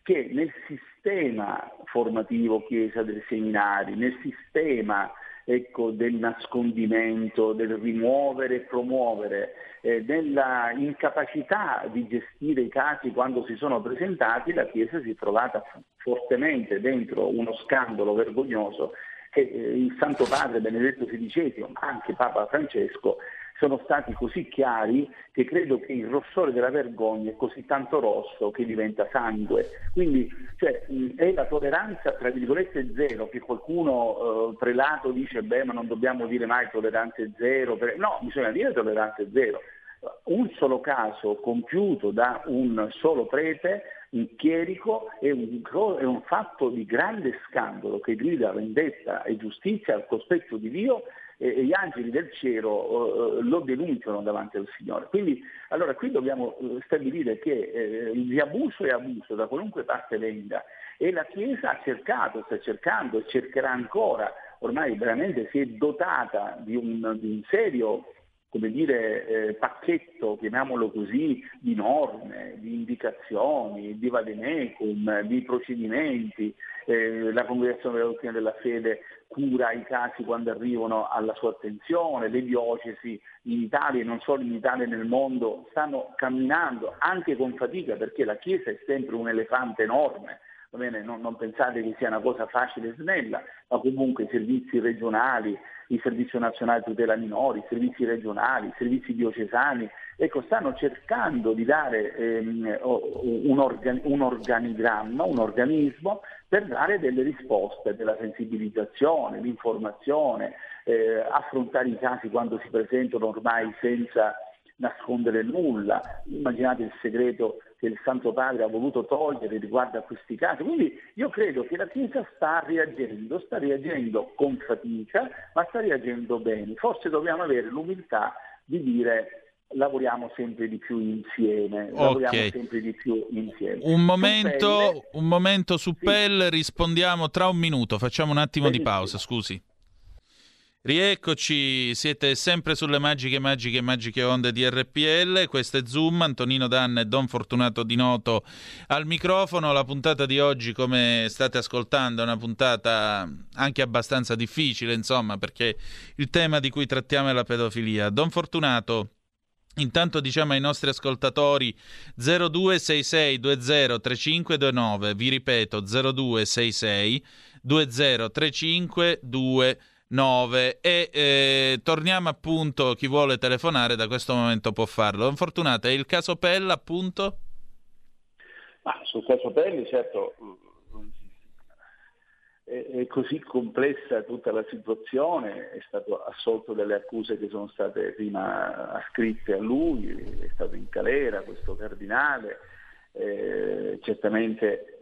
che nel sistema formativo Chiesa dei seminari, nel sistema ecco, del nascondimento, del rimuovere e promuovere, eh, della incapacità di gestire i casi quando si sono presentati, la Chiesa si è trovata fortemente dentro uno scandalo vergognoso che eh, il Santo Padre Benedetto XVI, ma anche Papa Francesco, sono stati così chiari che credo che il rossore della vergogna è così tanto rosso che diventa sangue. Quindi cioè, è la tolleranza, tra virgolette, zero, che qualcuno eh, prelato dice, beh, ma non dobbiamo dire mai tolleranza zero. No, bisogna dire tolleranza zero. Un solo caso compiuto da un solo prete chierico è un, è un, fatto di grande scandalo che grida vendetta e giustizia al cospetto di Dio e, gli angeli del cielo eh, lo denunciano davanti al Signore. Quindi allora qui dobbiamo eh, stabilire che eh, abuso è abuso da qualunque parte venga e la Chiesa ha cercato, sta cercando e cercherà ancora, ormai veramente si è dotata di un, di un serio come dire, eh, pacchetto, chiamiamolo così, di norme, di indicazioni, di vademecum, di procedimenti. Eh, la Congregazione della Dottrina della Fede cura i casi quando arrivano alla sua attenzione, le diocesi in Italia e non solo in Italia e nel mondo stanno camminando anche con fatica perché la Chiesa è sempre un elefante enorme, non, non, pensate che sia una cosa facile e snella, ma comunque i servizi regionali, il Servizio Nazionale Tutela Minori, i servizi regionali, i servizi diocesani, ecco, stanno cercando di dare ehm, un, organi- un, organigramma, un organismo per dare delle risposte, della sensibilizzazione, l'informazione, eh, affrontare i casi quando si presentano ormai senza nascondere nulla. Immaginate il segreto che il Santo Padre ha voluto togliere riguardo a questi casi. Quindi io credo che la Chiesa sta reagendo, sta reagendo con fatica, ma sta reagendo bene. Forse dobbiamo avere l'umiltà di dire lavoriamo sempre di più insieme. Okay. Sempre di più insieme. Un momento, un momento su sì. Pell, rispondiamo tra un minuto, facciamo un attimo Benissimo. di pausa, scusi. Rieccoci, siete sempre sulle magiche, magiche, magiche onde di RPL. Questo è Zoom, Antonino Danna e Don Fortunato Di Noto al microfono. La puntata di oggi, come state ascoltando, è una puntata anche abbastanza difficile, insomma, perché il tema di cui trattiamo è la pedofilia. Don Fortunato, Intanto diciamo ai nostri ascoltatori 0266203529, vi ripeto 0266 203529 9 e eh, torniamo appunto chi vuole telefonare da questo momento può farlo. Don Fortunata, è il caso Pella appunto? Ma sul caso Pelli certo è, così complessa tutta la situazione, è stato assolto delle accuse che sono state prima ascritte a lui, è stato in calera questo cardinale, eh, certamente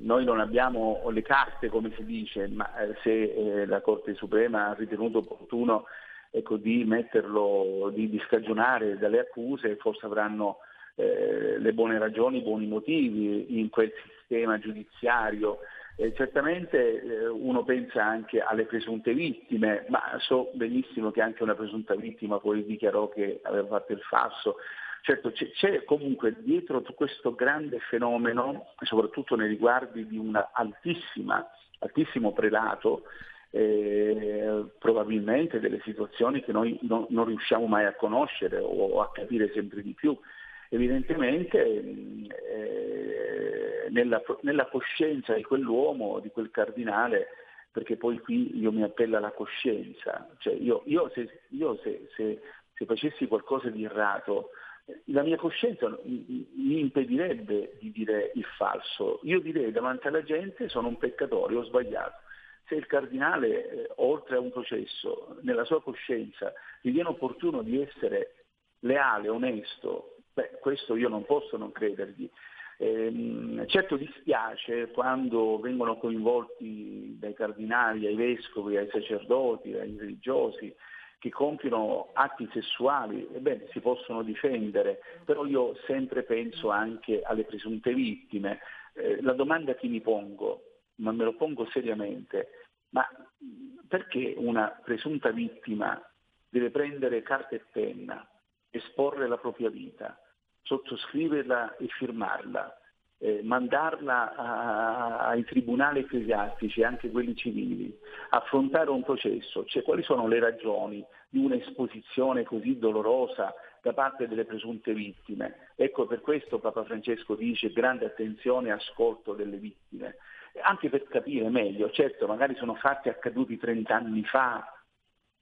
noi non abbiamo le carte, come si dice, ma eh, se eh, la Corte Suprema ha ritenuto opportuno ecco, di metterlo, di, di, scagionare dalle accuse, forse avranno eh, le buone ragioni, i buoni motivi in quel sistema giudiziario. Eh, certamente eh, uno pensa anche alle presunte vittime, ma so benissimo che anche una presunta vittima poi dichiarò che aveva fatto il falso. Certo, c'è, c'è, comunque dietro questo grande fenomeno, soprattutto nei riguardi di un altissimo prelato, eh, probabilmente delle situazioni che noi no, non riusciamo mai a conoscere o a capire sempre di più. Evidentemente eh, nella, nella, coscienza di quell'uomo, di quel cardinale, perché poi qui io mi appello alla coscienza, cioè io, io, se, io se, se, se facessi qualcosa di errato, la mia coscienza mi impedirebbe di dire il falso. Io direi davanti alla gente sono un peccatore, ho sbagliato. Se il cardinale, eh, oltre a un processo, nella sua coscienza ritiene opportuno di essere leale, onesto, beh, questo io non posso non credergli. Eh, certo dispiace quando vengono coinvolti dai cardinali, ai vescovi, ai sacerdoti, ai religiosi, che compiono atti sessuali, ebbene si possono difendere, però io sempre penso anche alle presunte vittime. Eh, la domanda che mi pongo, ma me lo pongo seriamente, ma perché una presunta vittima deve prendere carta e penna, esporre la propria vita, sottoscriverla e firmarla, eh, mandarla a, ai tribunali ecclesiastici, anche quelli civili, affrontare un processo, cioè quali sono le ragioni di un'esposizione così dolorosa da parte delle presunte vittime. Ecco per questo Papa Francesco dice grande attenzione e ascolto delle vittime, anche per capire meglio, certo magari sono fatti accaduti 30 anni fa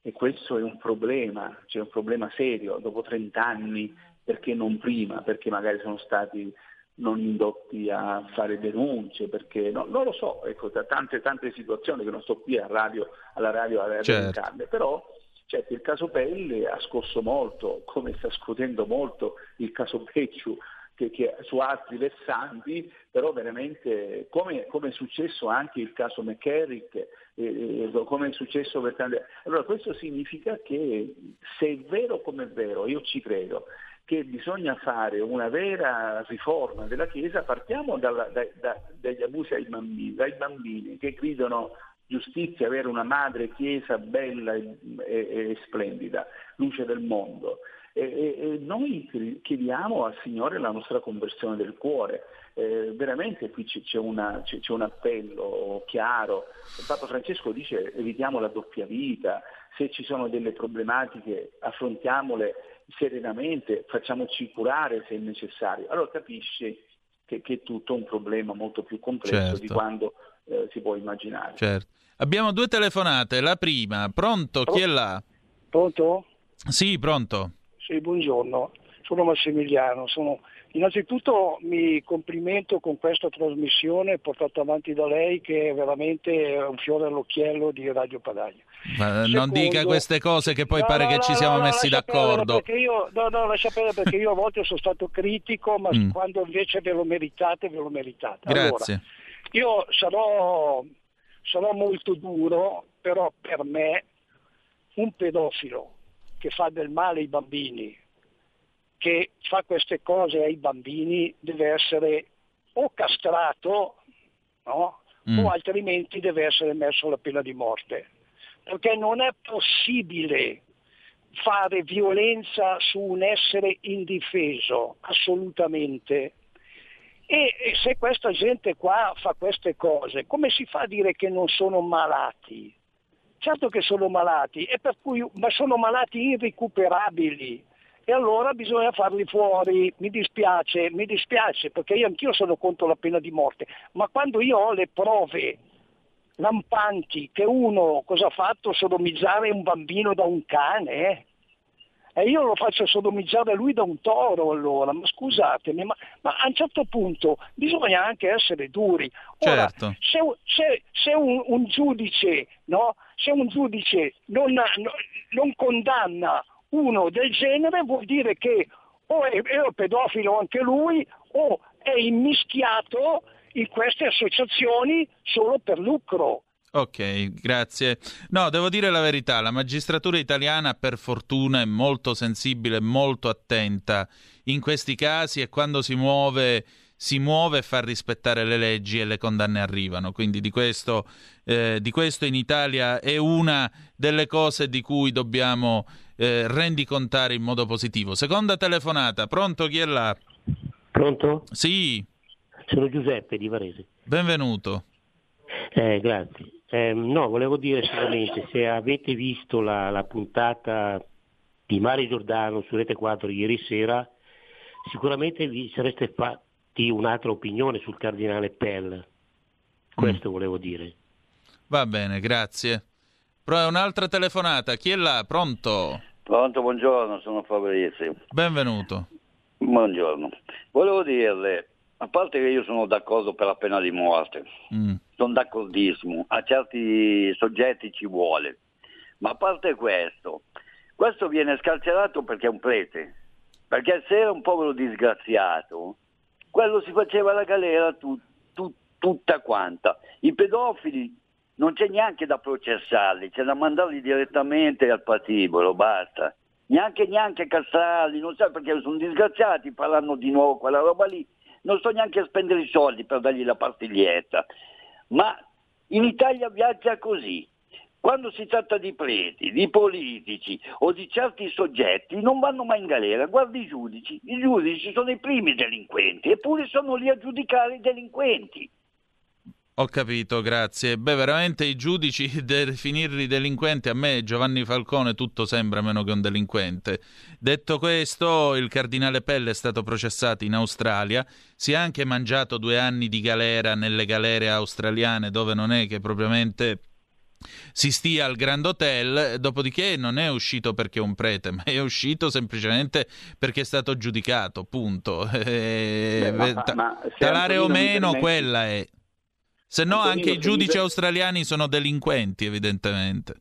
e questo è un problema, cioè un problema serio, dopo 30 anni perché non prima, perché magari sono stati non indotti a fare denunce, perché no, non lo so, ecco, tante, tante situazioni che non sto qui radio, alla radio a certo. però certo, il caso Pelle ha scosso molto, come sta scuotendo molto il caso Pecciu, che, che, su altri versanti, però veramente come, come, è successo anche il caso McCarrick, eh, come è successo per tanti... Allora questo significa che se è vero come è vero, io ci credo, che bisogna fare una vera riforma della Chiesa, partiamo dalla, da, da, dagli abusi ai bambini, dai bambini che gridano giustizia, avere una madre Chiesa bella e, e, e splendida, luce del mondo. E, e, noi chiediamo al Signore la nostra conversione del cuore. Eh, veramente qui c'è, una, c'è, c'è, un appello chiaro. Il Papa Francesco dice evitiamo la doppia vita, se ci sono delle problematiche affrontiamole serenamente, facciamoci curare se è necessario. Allora capisci che, che, è tutto un problema molto più complesso certo. di quando eh, si può immaginare. Certo. Abbiamo due telefonate, la prima, pronto, chi è là? Pronto? Sì, pronto. Sì, buongiorno, sono Massimiliano, sono Innanzitutto mi complimento con questa trasmissione portata avanti da lei che è veramente un fiore all'occhiello di Radio Padaglia. Ma Secondo, non dica queste cose che poi no, pare no, che no, ci siamo messi d'accordo. Io, no, no, lascia perdere perché io a volte sono stato critico, ma mm. quando invece ve lo meritate, ve lo meritate. Grazie. Allora, io sarò, sarò molto duro, però per me un pedofilo che fa del male ai bambini che fa queste cose ai bambini deve essere o castrato no? mm. o altrimenti deve essere messo alla pena di morte. Perché non è possibile fare violenza su un essere indifeso, assolutamente. E, e se questa gente qua fa queste cose, come si fa a dire che non sono malati? Certo che sono malati, cui, ma sono malati irrecuperabili e allora bisogna farli fuori. Mi dispiace, mi dispiace perché io anch'io sono contro la pena di morte, ma quando io ho le prove lampanti che uno cosa ha fatto sodomizzare un bambino da un cane, eh? e io lo faccio sodomizzare lui da un toro allora, ma scusatemi, ma, ma a un certo punto bisogna anche essere duri. Ora, certo. se, se, se un, un, giudice, no? se un giudice non, non condanna uno del genere vuol dire che o è, è pedofilo anche lui o è immischiato in queste associazioni solo per lucro. Ok, grazie. No, devo dire la verità, la magistratura italiana per fortuna è molto sensibile, molto attenta in questi casi e quando si muove si muove e fa rispettare le leggi e le condanne arrivano. Quindi di questo, eh, di questo in Italia è una delle cose di cui dobbiamo eh, rendicontare in modo positivo. Seconda telefonata, pronto chi è là? Pronto? Sì. Sono Giuseppe di Varese. Benvenuto. Eh, grazie. Eh, no, volevo dire solamente se avete visto la, la puntata di Mario Giordano su Rete 4 ieri sera, sicuramente vi sareste fatti un'altra opinione sul cardinale Pell. Questo mm. volevo dire. Va bene, grazie. Però è un'altra telefonata. Chi è là? Pronto? Pronto, buongiorno, sono Fabrizio. Benvenuto. Buongiorno. Volevo dirle, a parte che io sono d'accordo per la pena di morte, mm. sono d'accordissimo, a certi soggetti ci vuole, ma a parte questo, questo viene scarcerato perché è un prete, perché se era un povero disgraziato, quello si faceva la galera tu, tu, tutta quanta. I pedofili non c'è neanche da processarli, c'è da mandarli direttamente al patibolo, basta. Neanche, neanche castrarli, non so perché sono disgraziati, parlano di nuovo quella roba lì, non sto neanche a spendere i soldi per dargli la partiglietta. Ma in Italia viaggia così. Quando si tratta di preti, di politici o di certi soggetti non vanno mai in galera, guardi i giudici, i giudici sono i primi delinquenti eppure sono lì a giudicare i delinquenti. Ho capito, grazie. Beh, veramente i giudici definirli delinquenti, a me Giovanni Falcone tutto sembra meno che un delinquente. Detto questo, il cardinale Pelle è stato processato in Australia, si è anche mangiato due anni di galera nelle galere australiane dove non è che propriamente si stia al Grand Hotel, dopodiché non è uscito perché è un prete, ma è uscito semplicemente perché è stato giudicato, punto. Beh, ma, ma, talare o meno, quella è. Se no Antonino, anche i giudici australiani sono delinquenti, evidentemente.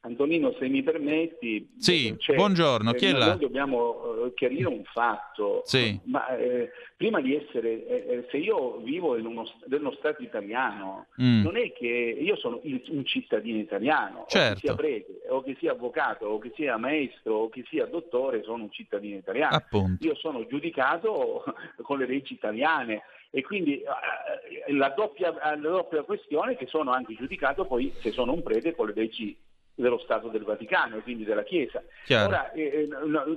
Antonino, se mi permetti, sì, cioè, buongiorno, chi è là? Noi dobbiamo uh, chiarire un fatto, sì. ma eh, prima di essere, eh, eh, se io vivo in uno, uno Stato italiano, mm. non è che io sono il, un cittadino italiano, certo. o che sia prete, o che sia avvocato, o che sia maestro, o che sia dottore, sono un cittadino italiano. Appunto. Io sono giudicato con le leggi italiane e quindi eh, la, doppia, la, doppia, questione è che sono anche giudicato poi se sono un prete con le leggi dello Stato del Vaticano e quindi della Chiesa. Chiaro. Ora, eh, eh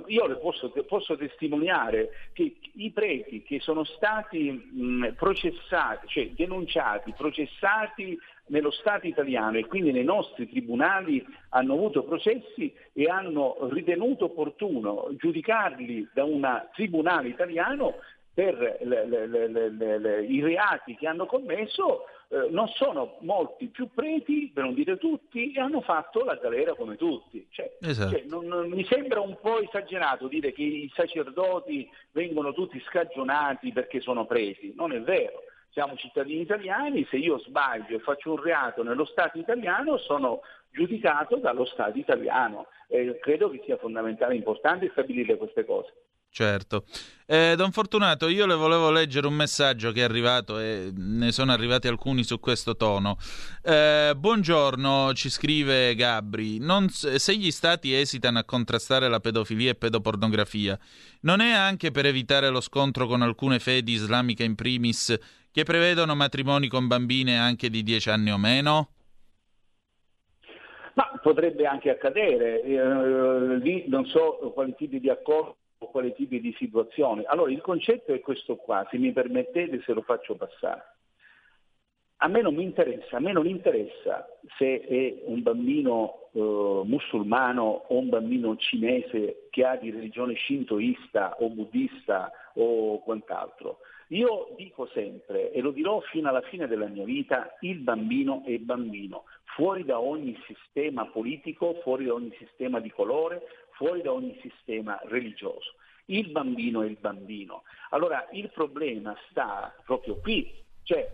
io le posso, posso, testimoniare che i preti che sono stati mh, processati, cioè denunciati, processati nello Stato italiano e quindi nei nostri tribunali hanno avuto processi e hanno ritenuto opportuno giudicarli da un tribunale italiano per le, le, le, i reati che hanno commesso eh, non sono molti più preti, per non dire tutti, e hanno fatto la galera come tutti. Cioè, esatto. cioè, non, non, mi sembra un po' esagerato dire che i sacerdoti vengono tutti scagionati perché sono preti, non è vero. Siamo cittadini italiani, se io sbaglio e faccio un reato nello Stato italiano sono giudicato dallo Stato italiano. Eh, credo che sia fondamentale e importante stabilire queste cose. Certo. Eh, Don Fortunato, io le volevo leggere un messaggio che è arrivato e ne sono arrivati alcuni su questo tono. Eh, buongiorno, ci scrive Gabri. Non, se gli stati esitano a contrastare la pedofilia e pedopornografia, non è anche per evitare lo scontro con alcune fedi islamiche in primis che prevedono matrimoni con bambine anche di 10 anni o meno? Ma potrebbe anche accadere, eh, lì non so quali tipi di accordi o quali tipi di situazioni. Allora il concetto è questo qua, se mi permettete se lo faccio passare. A me non mi interessa, a me non interessa se è un bambino eh, musulmano o un bambino cinese che ha di religione shintoista o buddista o quant'altro. Io dico sempre, e lo dirò fino alla fine della mia vita, il bambino è bambino, fuori da ogni sistema politico, fuori da ogni sistema di colore, fuori da ogni sistema religioso. Il bambino è il bambino. Allora il problema sta proprio qui, cioè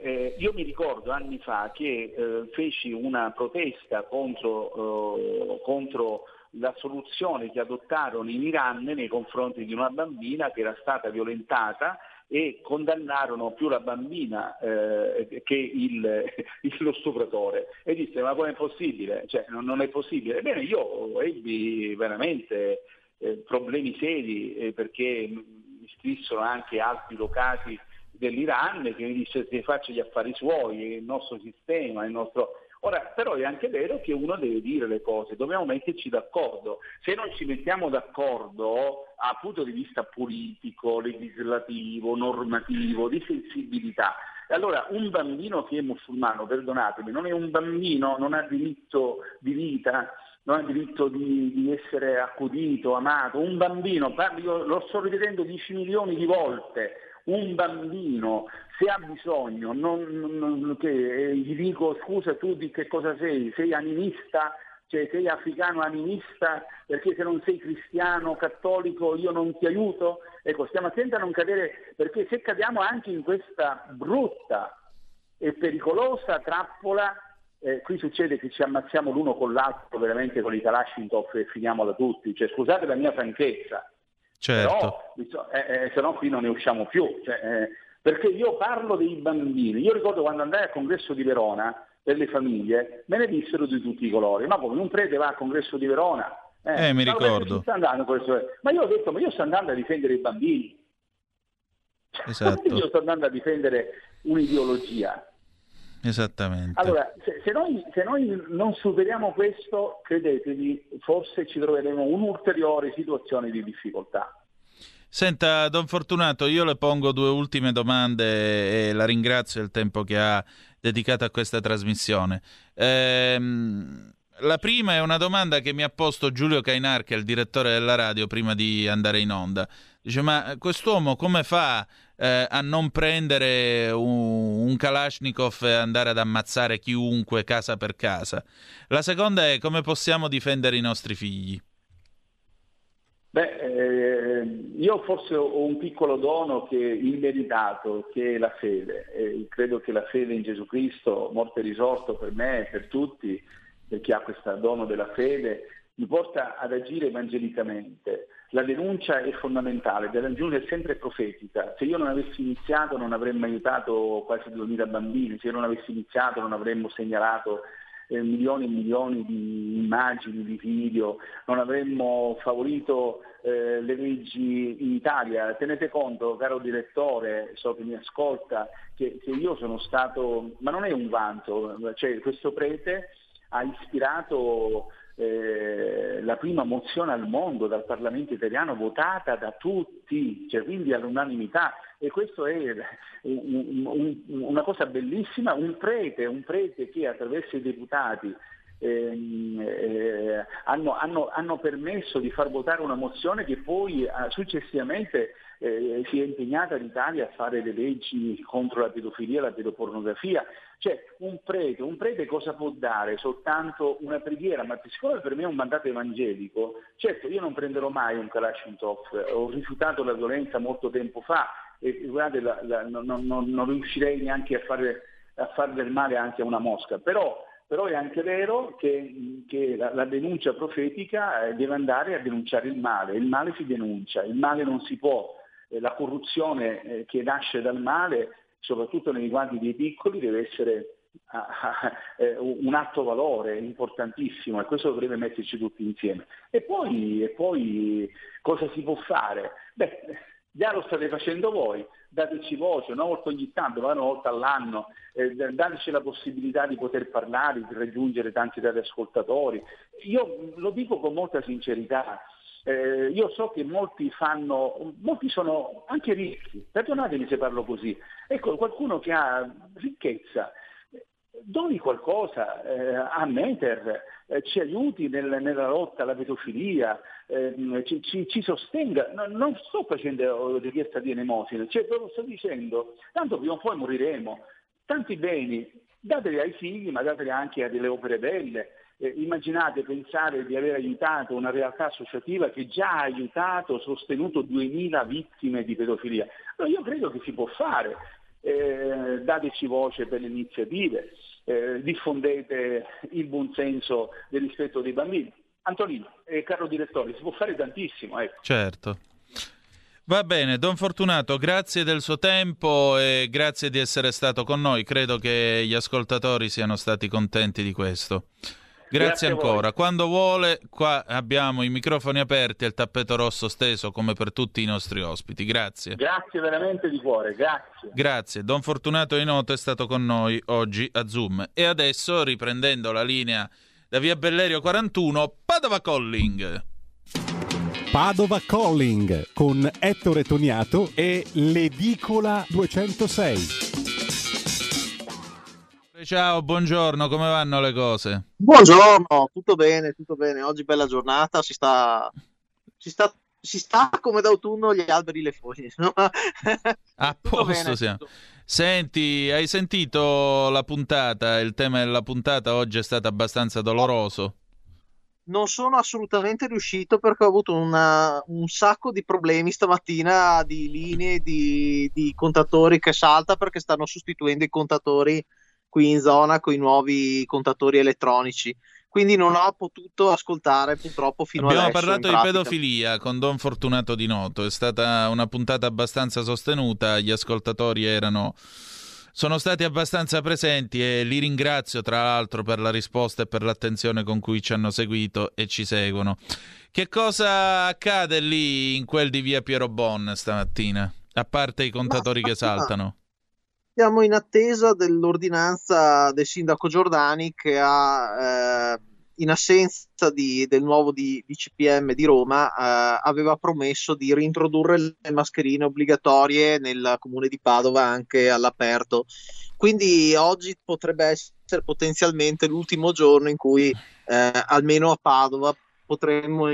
eh, io mi ricordo anni fa che eh, feci una protesta contro, eh, contro, la soluzione che adottarono in Iran nei confronti di una bambina che era stata violentata e condannarono più la bambina eh, che il, lo stupratore e disse ma come è possibile? Cioè, non, non, è possibile. Ebbene io ebbi veramente eh, problemi seri eh, perché mi scrissero anche altri locati dell'Iran che mi disse che faccia gli affari suoi, il nostro sistema, il nostro... Ora, però è anche vero che uno deve dire le cose, dobbiamo metterci d'accordo. Se non ci mettiamo d'accordo a punto di vista politico, legislativo, normativo, di sensibilità, allora un bambino che è musulmano, perdonatemi, non è un bambino, non ha diritto di vita, non ha diritto di, di essere accudito, amato. Un bambino, io lo sto ripetendo 10 milioni di volte, un bambino se ha bisogno, non, non, che, eh, gli dico scusa tu di che cosa sei, sei animista, cioè sei africano animista? Perché se non sei cristiano, cattolico io non ti aiuto? Ecco, stiamo attenti a non cadere, perché se cadiamo anche in questa brutta e pericolosa trappola, eh, qui succede che ci ammazziamo l'uno con l'altro veramente con i Kalashnikov e finiamo da tutti, cioè, scusate la mia franchezza, Certo. Però, eh, eh, se no qui non ne usciamo più. Cioè, eh, perché io parlo dei bambini. Io ricordo quando andai al congresso di Verona per le famiglie, me ne dissero di tutti i colori. Ma come un prete va al congresso di Verona? Eh, eh mi ricordo. Ma io ho detto, ma io sto andando a difendere i bambini. Esatto. io sto andando a difendere un'ideologia. Esattamente. Allora, se, se, noi, se, noi, non superiamo questo, credetevi, forse ci troveremo un'ulteriore situazione di difficoltà. Senta, Don Fortunato, io le pongo due ultime domande e la ringrazio del tempo che ha dedicato a questa trasmissione. Ehm, la prima è una domanda che mi ha posto Giulio Cainar, che è il direttore della radio, prima di andare in onda. Dice, ma quest'uomo come fa eh, a non prendere un, un Kalashnikov e andare ad ammazzare chiunque casa per casa? La seconda è come possiamo difendere i nostri figli? Beh, eh, io forse ho un piccolo dono che immeritato, che è la fede. Eh, credo che la fede in Gesù Cristo, morte e risorto per me e per tutti, per chi ha questo dono della fede, mi porta ad agire evangelicamente. La denuncia è fondamentale, della ragione è sempre profetica. Se io non avessi iniziato non avremmo aiutato quasi 2000 bambini, se io non avessi iniziato non avremmo segnalato eh, milioni e milioni di immagini, di video, non avremmo favorito eh, le leggi in Italia. Tenete conto, caro direttore, so che mi ascolta, che, che io sono stato, ma non è un vanto, cioè questo prete ha ispirato eh, la prima mozione al mondo dal Parlamento italiano votata da tutti, cioè quindi all'unanimità. E questo è un, un, una cosa bellissima, un prete, un prete che attraverso i deputati ehm, eh, hanno, hanno, hanno, permesso di far votare una mozione che poi eh, successivamente eh, si è impegnata l'Italia a fare le leggi contro la pedofilia e la pedopornografia. Cioè un prete, un prete cosa può dare? Soltanto una preghiera, ma siccome per me è un mandato evangelico, certo io non prenderò mai un Kalashnikov, ho rifiutato la violenza molto tempo fa e guardate, la, la, non, non, non, riuscirei neanche a fare, a fare del male anche a una mosca, però però è anche vero che, che la, la, denuncia profetica eh, deve andare a denunciare il male, il male si denuncia, il male non si può, la corruzione eh, che nasce dal male, soprattutto nei riguardi dei piccoli, deve essere ah, ah, eh, un atto valore importantissimo e questo dovrebbe metterci tutti insieme. E poi, e poi cosa si può fare? Beh, Già lo state facendo voi, dateci voce, una volta ogni tanto, una volta all'anno, eh, dateci la possibilità di poter parlare, di raggiungere tanti ascoltatori. Io lo dico con molta sincerità, eh, io so che molti fanno, molti sono anche ricchi, perdonatemi se parlo così, ecco qualcuno che ha ricchezza, doni qualcosa eh, a Meter, eh, ci aiuti nel, nella lotta alla pedofilia, eh, ci, ci, ci, sostenga. No, non sto facendo richiesta di elemosina, cioè lo sto dicendo, tanto prima o poi moriremo, tanti beni dateli ai figli, ma dateli anche a delle opere belle. Eh, immaginate, pensare di aver aiutato una realtà associativa che già ha aiutato, sostenuto 2000 vittime di pedofilia. Allora io credo che si può fare, eh, dateci voce per le iniziative, eh, diffondete il buonsenso del rispetto dei bambini. Antonino, eh, caro direttore, si può fare tantissimo. Ecco. Certo. Va bene, Don Fortunato, grazie del suo tempo e grazie di essere stato con noi. Credo che gli ascoltatori siano stati contenti di questo. Grazie, Grazie ancora. Quando vuole, qua abbiamo i microfoni aperti e il tappeto rosso steso come per tutti i nostri ospiti. Grazie. Grazie veramente di cuore, grazie. Grazie. Don Fortunato Inoto è stato con noi oggi a Zoom. E adesso, riprendendo la linea da via Bellerio 41, Padova Calling. Padova Calling con Ettore Toniato e l'Edicola 206. Ciao, buongiorno, come vanno le cose? Buongiorno, tutto bene, tutto bene. Oggi bella giornata, si sta, si sta, si sta come d'autunno gli alberi le foglie. No? A posto siamo. Tutto. Senti, hai sentito la puntata? Il tema della puntata oggi è stato abbastanza doloroso. Non sono assolutamente riuscito perché ho avuto una, un sacco di problemi stamattina di linee di, di contatori che salta perché stanno sostituendo i contatori qui in zona con i nuovi contatori elettronici. Quindi non ho potuto ascoltare purtroppo fino Abbiamo adesso. Abbiamo parlato di pedofilia con Don Fortunato Di Noto, è stata una puntata abbastanza sostenuta, gli ascoltatori erano sono stati abbastanza presenti e li ringrazio tra l'altro per la risposta e per l'attenzione con cui ci hanno seguito e ci seguono. Che cosa accade lì in quel di via Piero Bon stamattina? A parte i contatori Ma, che saltano. Siamo in attesa dell'ordinanza del sindaco Giordani che ha, eh, in assenza di, del nuovo DCPM di Roma, eh, aveva promesso di reintrodurre le mascherine obbligatorie nel comune di Padova anche all'aperto. Quindi oggi potrebbe essere potenzialmente l'ultimo giorno in cui eh, almeno a Padova potremmo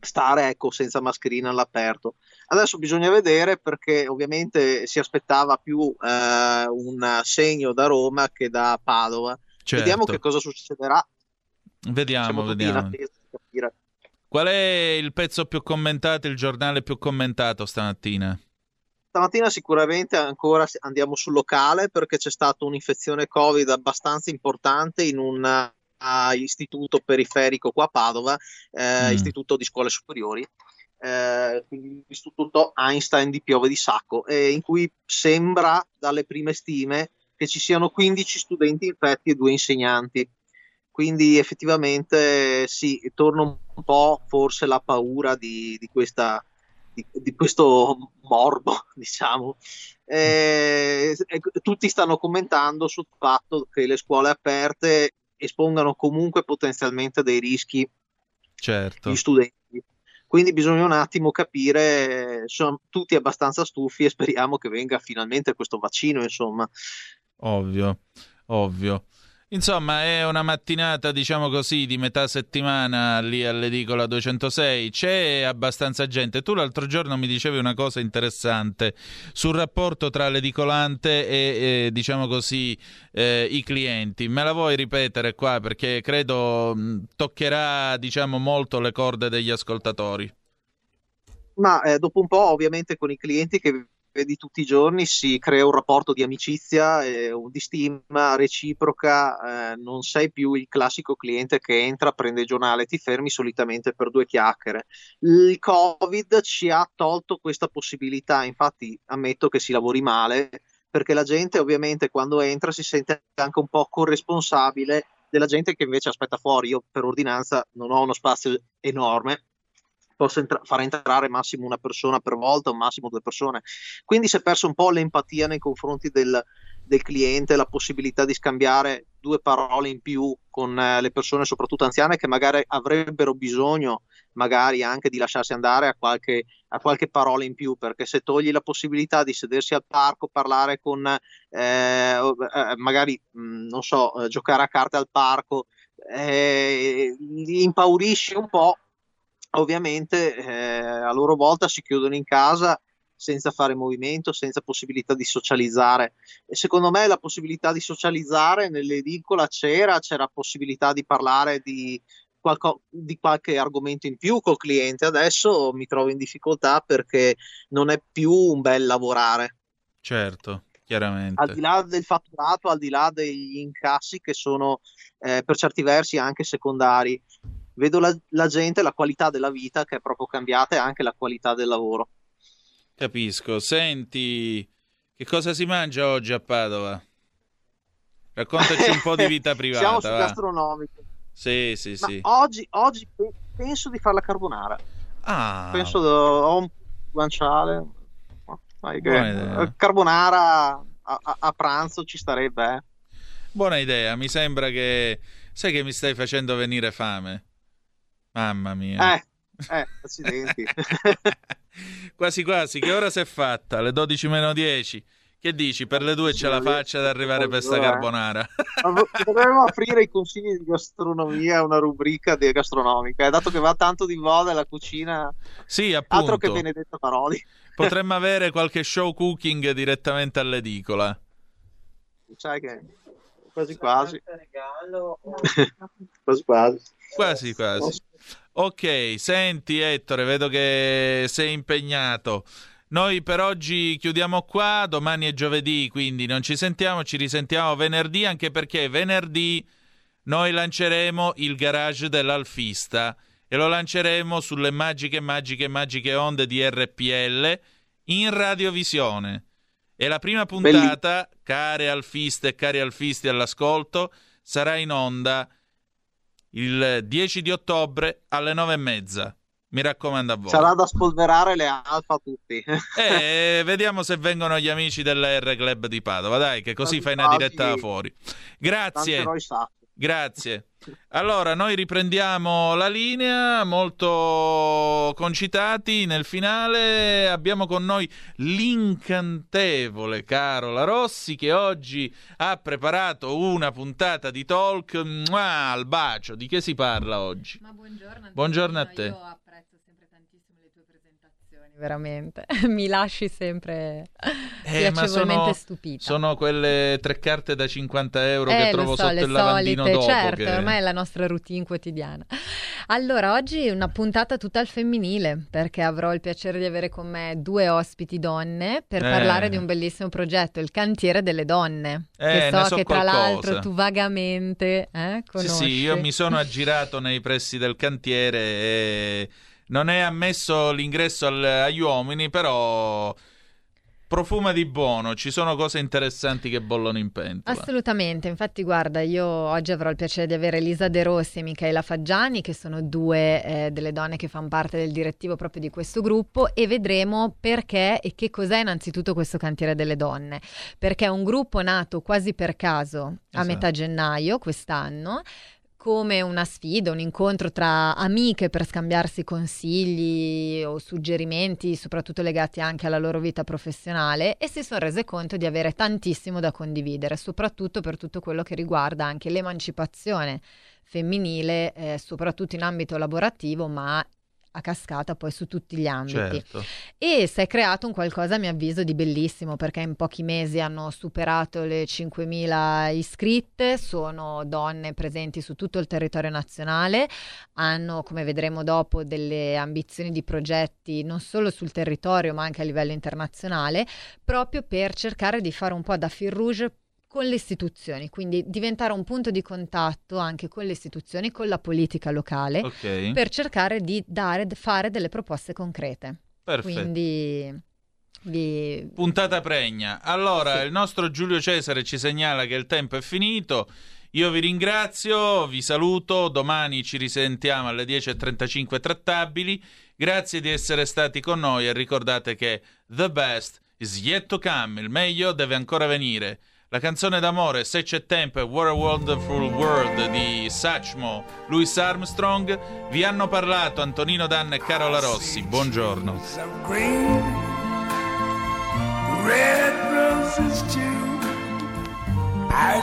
stare ecco, senza mascherina all'aperto. Adesso bisogna vedere perché ovviamente si aspettava più eh, un segno da Roma che da Padova. Certo. Vediamo che cosa succederà. Vediamo, vediamo. Qual è il pezzo più commentato, il giornale più commentato stamattina? Stamattina sicuramente ancora andiamo sul locale perché c'è stata un'infezione Covid abbastanza importante in un istituto periferico qua a Padova, eh, mm. istituto di scuole superiori, eh, quindi l'istituto Einstein di Piove di Sacco, eh, in cui sembra dalle prime stime che ci siano 15 studenti infetti e due insegnanti. Quindi effettivamente sì, torna un po' forse la paura di, di, questa, di, di questo morbo, diciamo. Eh, tutti stanno commentando sul fatto che le scuole aperte espongano comunque potenzialmente dei rischi certo. gli studenti. Quindi bisogna un attimo capire, sono tutti abbastanza stufi e speriamo che venga finalmente questo vaccino, insomma. Ovvio, ovvio. Insomma, è una mattinata, diciamo così, di metà settimana lì all'edicola 206. C'è abbastanza gente. Tu l'altro giorno mi dicevi una cosa interessante sul rapporto tra l'edicolante e, e diciamo così, eh, i clienti. Me la vuoi ripetere qua? Perché credo mh, toccherà, diciamo, molto le corde degli ascoltatori. Ma eh, dopo un po', ovviamente, con i clienti che di tutti i giorni si crea un rapporto di amicizia, eh, di stima reciproca, eh, non sei più il classico cliente che entra, prende il giornale, ti fermi solitamente per due chiacchiere. Il Covid ci ha tolto questa possibilità, infatti ammetto che si lavori male perché la gente ovviamente quando entra si sente anche un po' corresponsabile della gente che invece aspetta fuori. Io per ordinanza non ho uno spazio enorme, posso entra- far entrare massimo una persona per volta o massimo due persone. Quindi si è perso un po' l'empatia nei confronti del, del cliente, la possibilità di scambiare due parole in più con eh, le persone, soprattutto anziane, che magari avrebbero bisogno magari anche di lasciarsi andare a qualche, a qualche parola in più, perché se togli la possibilità di sedersi al parco, parlare con eh, eh magari, mh, non so, eh, giocare a carte al parco, eh, impaurisci un po' ovviamente eh, a loro volta si chiudono in casa senza fare movimento, senza possibilità di socializzare. E secondo me la possibilità di socializzare nell'edicola c'era, c'era possibilità di parlare di, qualco, di qualche argomento in più col cliente. Adesso mi trovo in difficoltà perché non è più un bel lavorare. Certo, chiaramente. Al di là del fatturato, al di là degli incassi che sono eh, per certi versi anche secondari, vedo la, la gente, la qualità della vita che è proprio cambiata e anche la qualità del lavoro. Capisco. Senti, che cosa si mangia oggi a Padova? Raccontaci un po' di vita privata. Siamo sul gastronomico. Sì, sì, Ma sì. Oggi, oggi, penso di fare la carbonara. Ah. Penso ho un guanciale. Che... Carbonara a, a, a, pranzo ci starebbe. Eh. Buona idea. Mi sembra che... Sai che mi stai facendo venire fame? Mamma mia. Eh, eh, accidenti. quasi quasi, che ora si è fatta? Le 12 meno 10. Che dici? Per le due c'è la faccia ad arrivare per sta carbonara. Dovremmo aprire i consigli di gastronomia, una rubrica di gastronomica, eh, dato che va tanto di moda la cucina. Sì, appunto. Altro che Benedetta Paroli. Potremmo avere qualche show cooking direttamente all'edicola. Sai che quasi quasi. quasi quasi. Quasi quasi. Ok, senti Ettore, vedo che sei impegnato. Noi per oggi chiudiamo qua, domani è giovedì, quindi non ci sentiamo, ci risentiamo venerdì, anche perché venerdì noi lanceremo il garage dell'Alfista e lo lanceremo sulle magiche, magiche, magiche onde di RPL in radiovisione. E la prima puntata, Belli. care alfiste e cari alfisti all'ascolto, sarà in onda il 10 di ottobre alle 9 e mezza. Mi raccomando a voi. Sarà da spolverare le alfa tutti. eh, vediamo se vengono gli amici dell'R Club di Padova. Dai, che così fai una diretta fuori. Grazie. Grazie. Allora, noi riprendiamo la linea, molto concitati nel finale. Abbiamo con noi l'incantevole Carola Rossi che oggi ha preparato una puntata di talk Mua, al bacio. Di che si parla oggi? Ma buongiorno. Buongiorno a te. Io apprezzo sempre tantissimo le tue presentazioni, veramente. Mi lasci sempre eh, piacevolmente sono, stupita. Sono quelle tre carte da 50 euro che eh, trovo so, sotto il lavandino solite, dopo. Certo, che... ormai è la nostra routine quotidiana. Allora, oggi una puntata tutta al femminile, perché avrò il piacere di avere con me due ospiti donne per Eh. parlare di un bellissimo progetto, il cantiere delle donne. Eh, che so so che tra qualcosa. l'altro tu vagamente eh, Sì, conosci. sì, io mi sono aggirato nei pressi del cantiere e non è ammesso l'ingresso al- agli uomini, però profuma di buono, ci sono cose interessanti che bollono in pentola. Assolutamente, infatti guarda, io oggi avrò il piacere di avere Elisa De Rossi e Michaela Faggiani, che sono due eh, delle donne che fanno parte del direttivo proprio di questo gruppo e vedremo perché e che cos'è innanzitutto questo cantiere delle donne, perché è un gruppo nato quasi per caso a Esatto. metà gennaio quest'anno come una sfida, un incontro tra amiche per scambiarsi consigli o suggerimenti, soprattutto legati anche alla loro vita professionale, e si sono rese conto di avere tantissimo da condividere, soprattutto per tutto quello che riguarda anche l'emancipazione femminile, eh, soprattutto in ambito lavorativo, ma a cascata poi su tutti gli ambiti. Certo. E si è creato un qualcosa, a mio avviso, di bellissimo perché in pochi mesi hanno superato le 5.000 iscritte, sono donne presenti su tutto il territorio nazionale, hanno, come vedremo dopo, delle ambizioni di progetti non solo sul territorio ma anche a livello internazionale, proprio per cercare di fare un po' da fil rouge con le istituzioni, quindi diventare un punto di contatto anche con le istituzioni, con la politica locale, okay. per cercare di dare, fare delle proposte concrete. Perfetto. Quindi vi... Puntata pregna. Allora, sì. il nostro Giulio Cesare ci segnala che il tempo è finito. Io vi ringrazio, vi saluto, domani ci risentiamo alle 10.35 trattabili. Grazie di essere stati con noi e ricordate che the best is yet to come, il meglio deve ancora venire. La canzone d'amore Se c'è tempo e What a Wonderful World di Satchmo, Louis Armstrong vi hanno parlato Antonino Danna e Carola Rossi. Buongiorno. Red roses too. I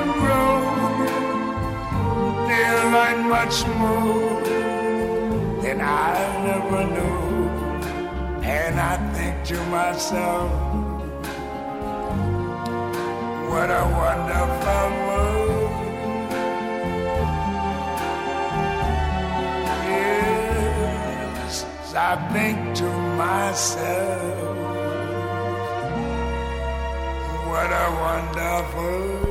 feel like much more than I ever knew. And I think to myself, what a wonderful world. Yes, I think to myself, what a wonderful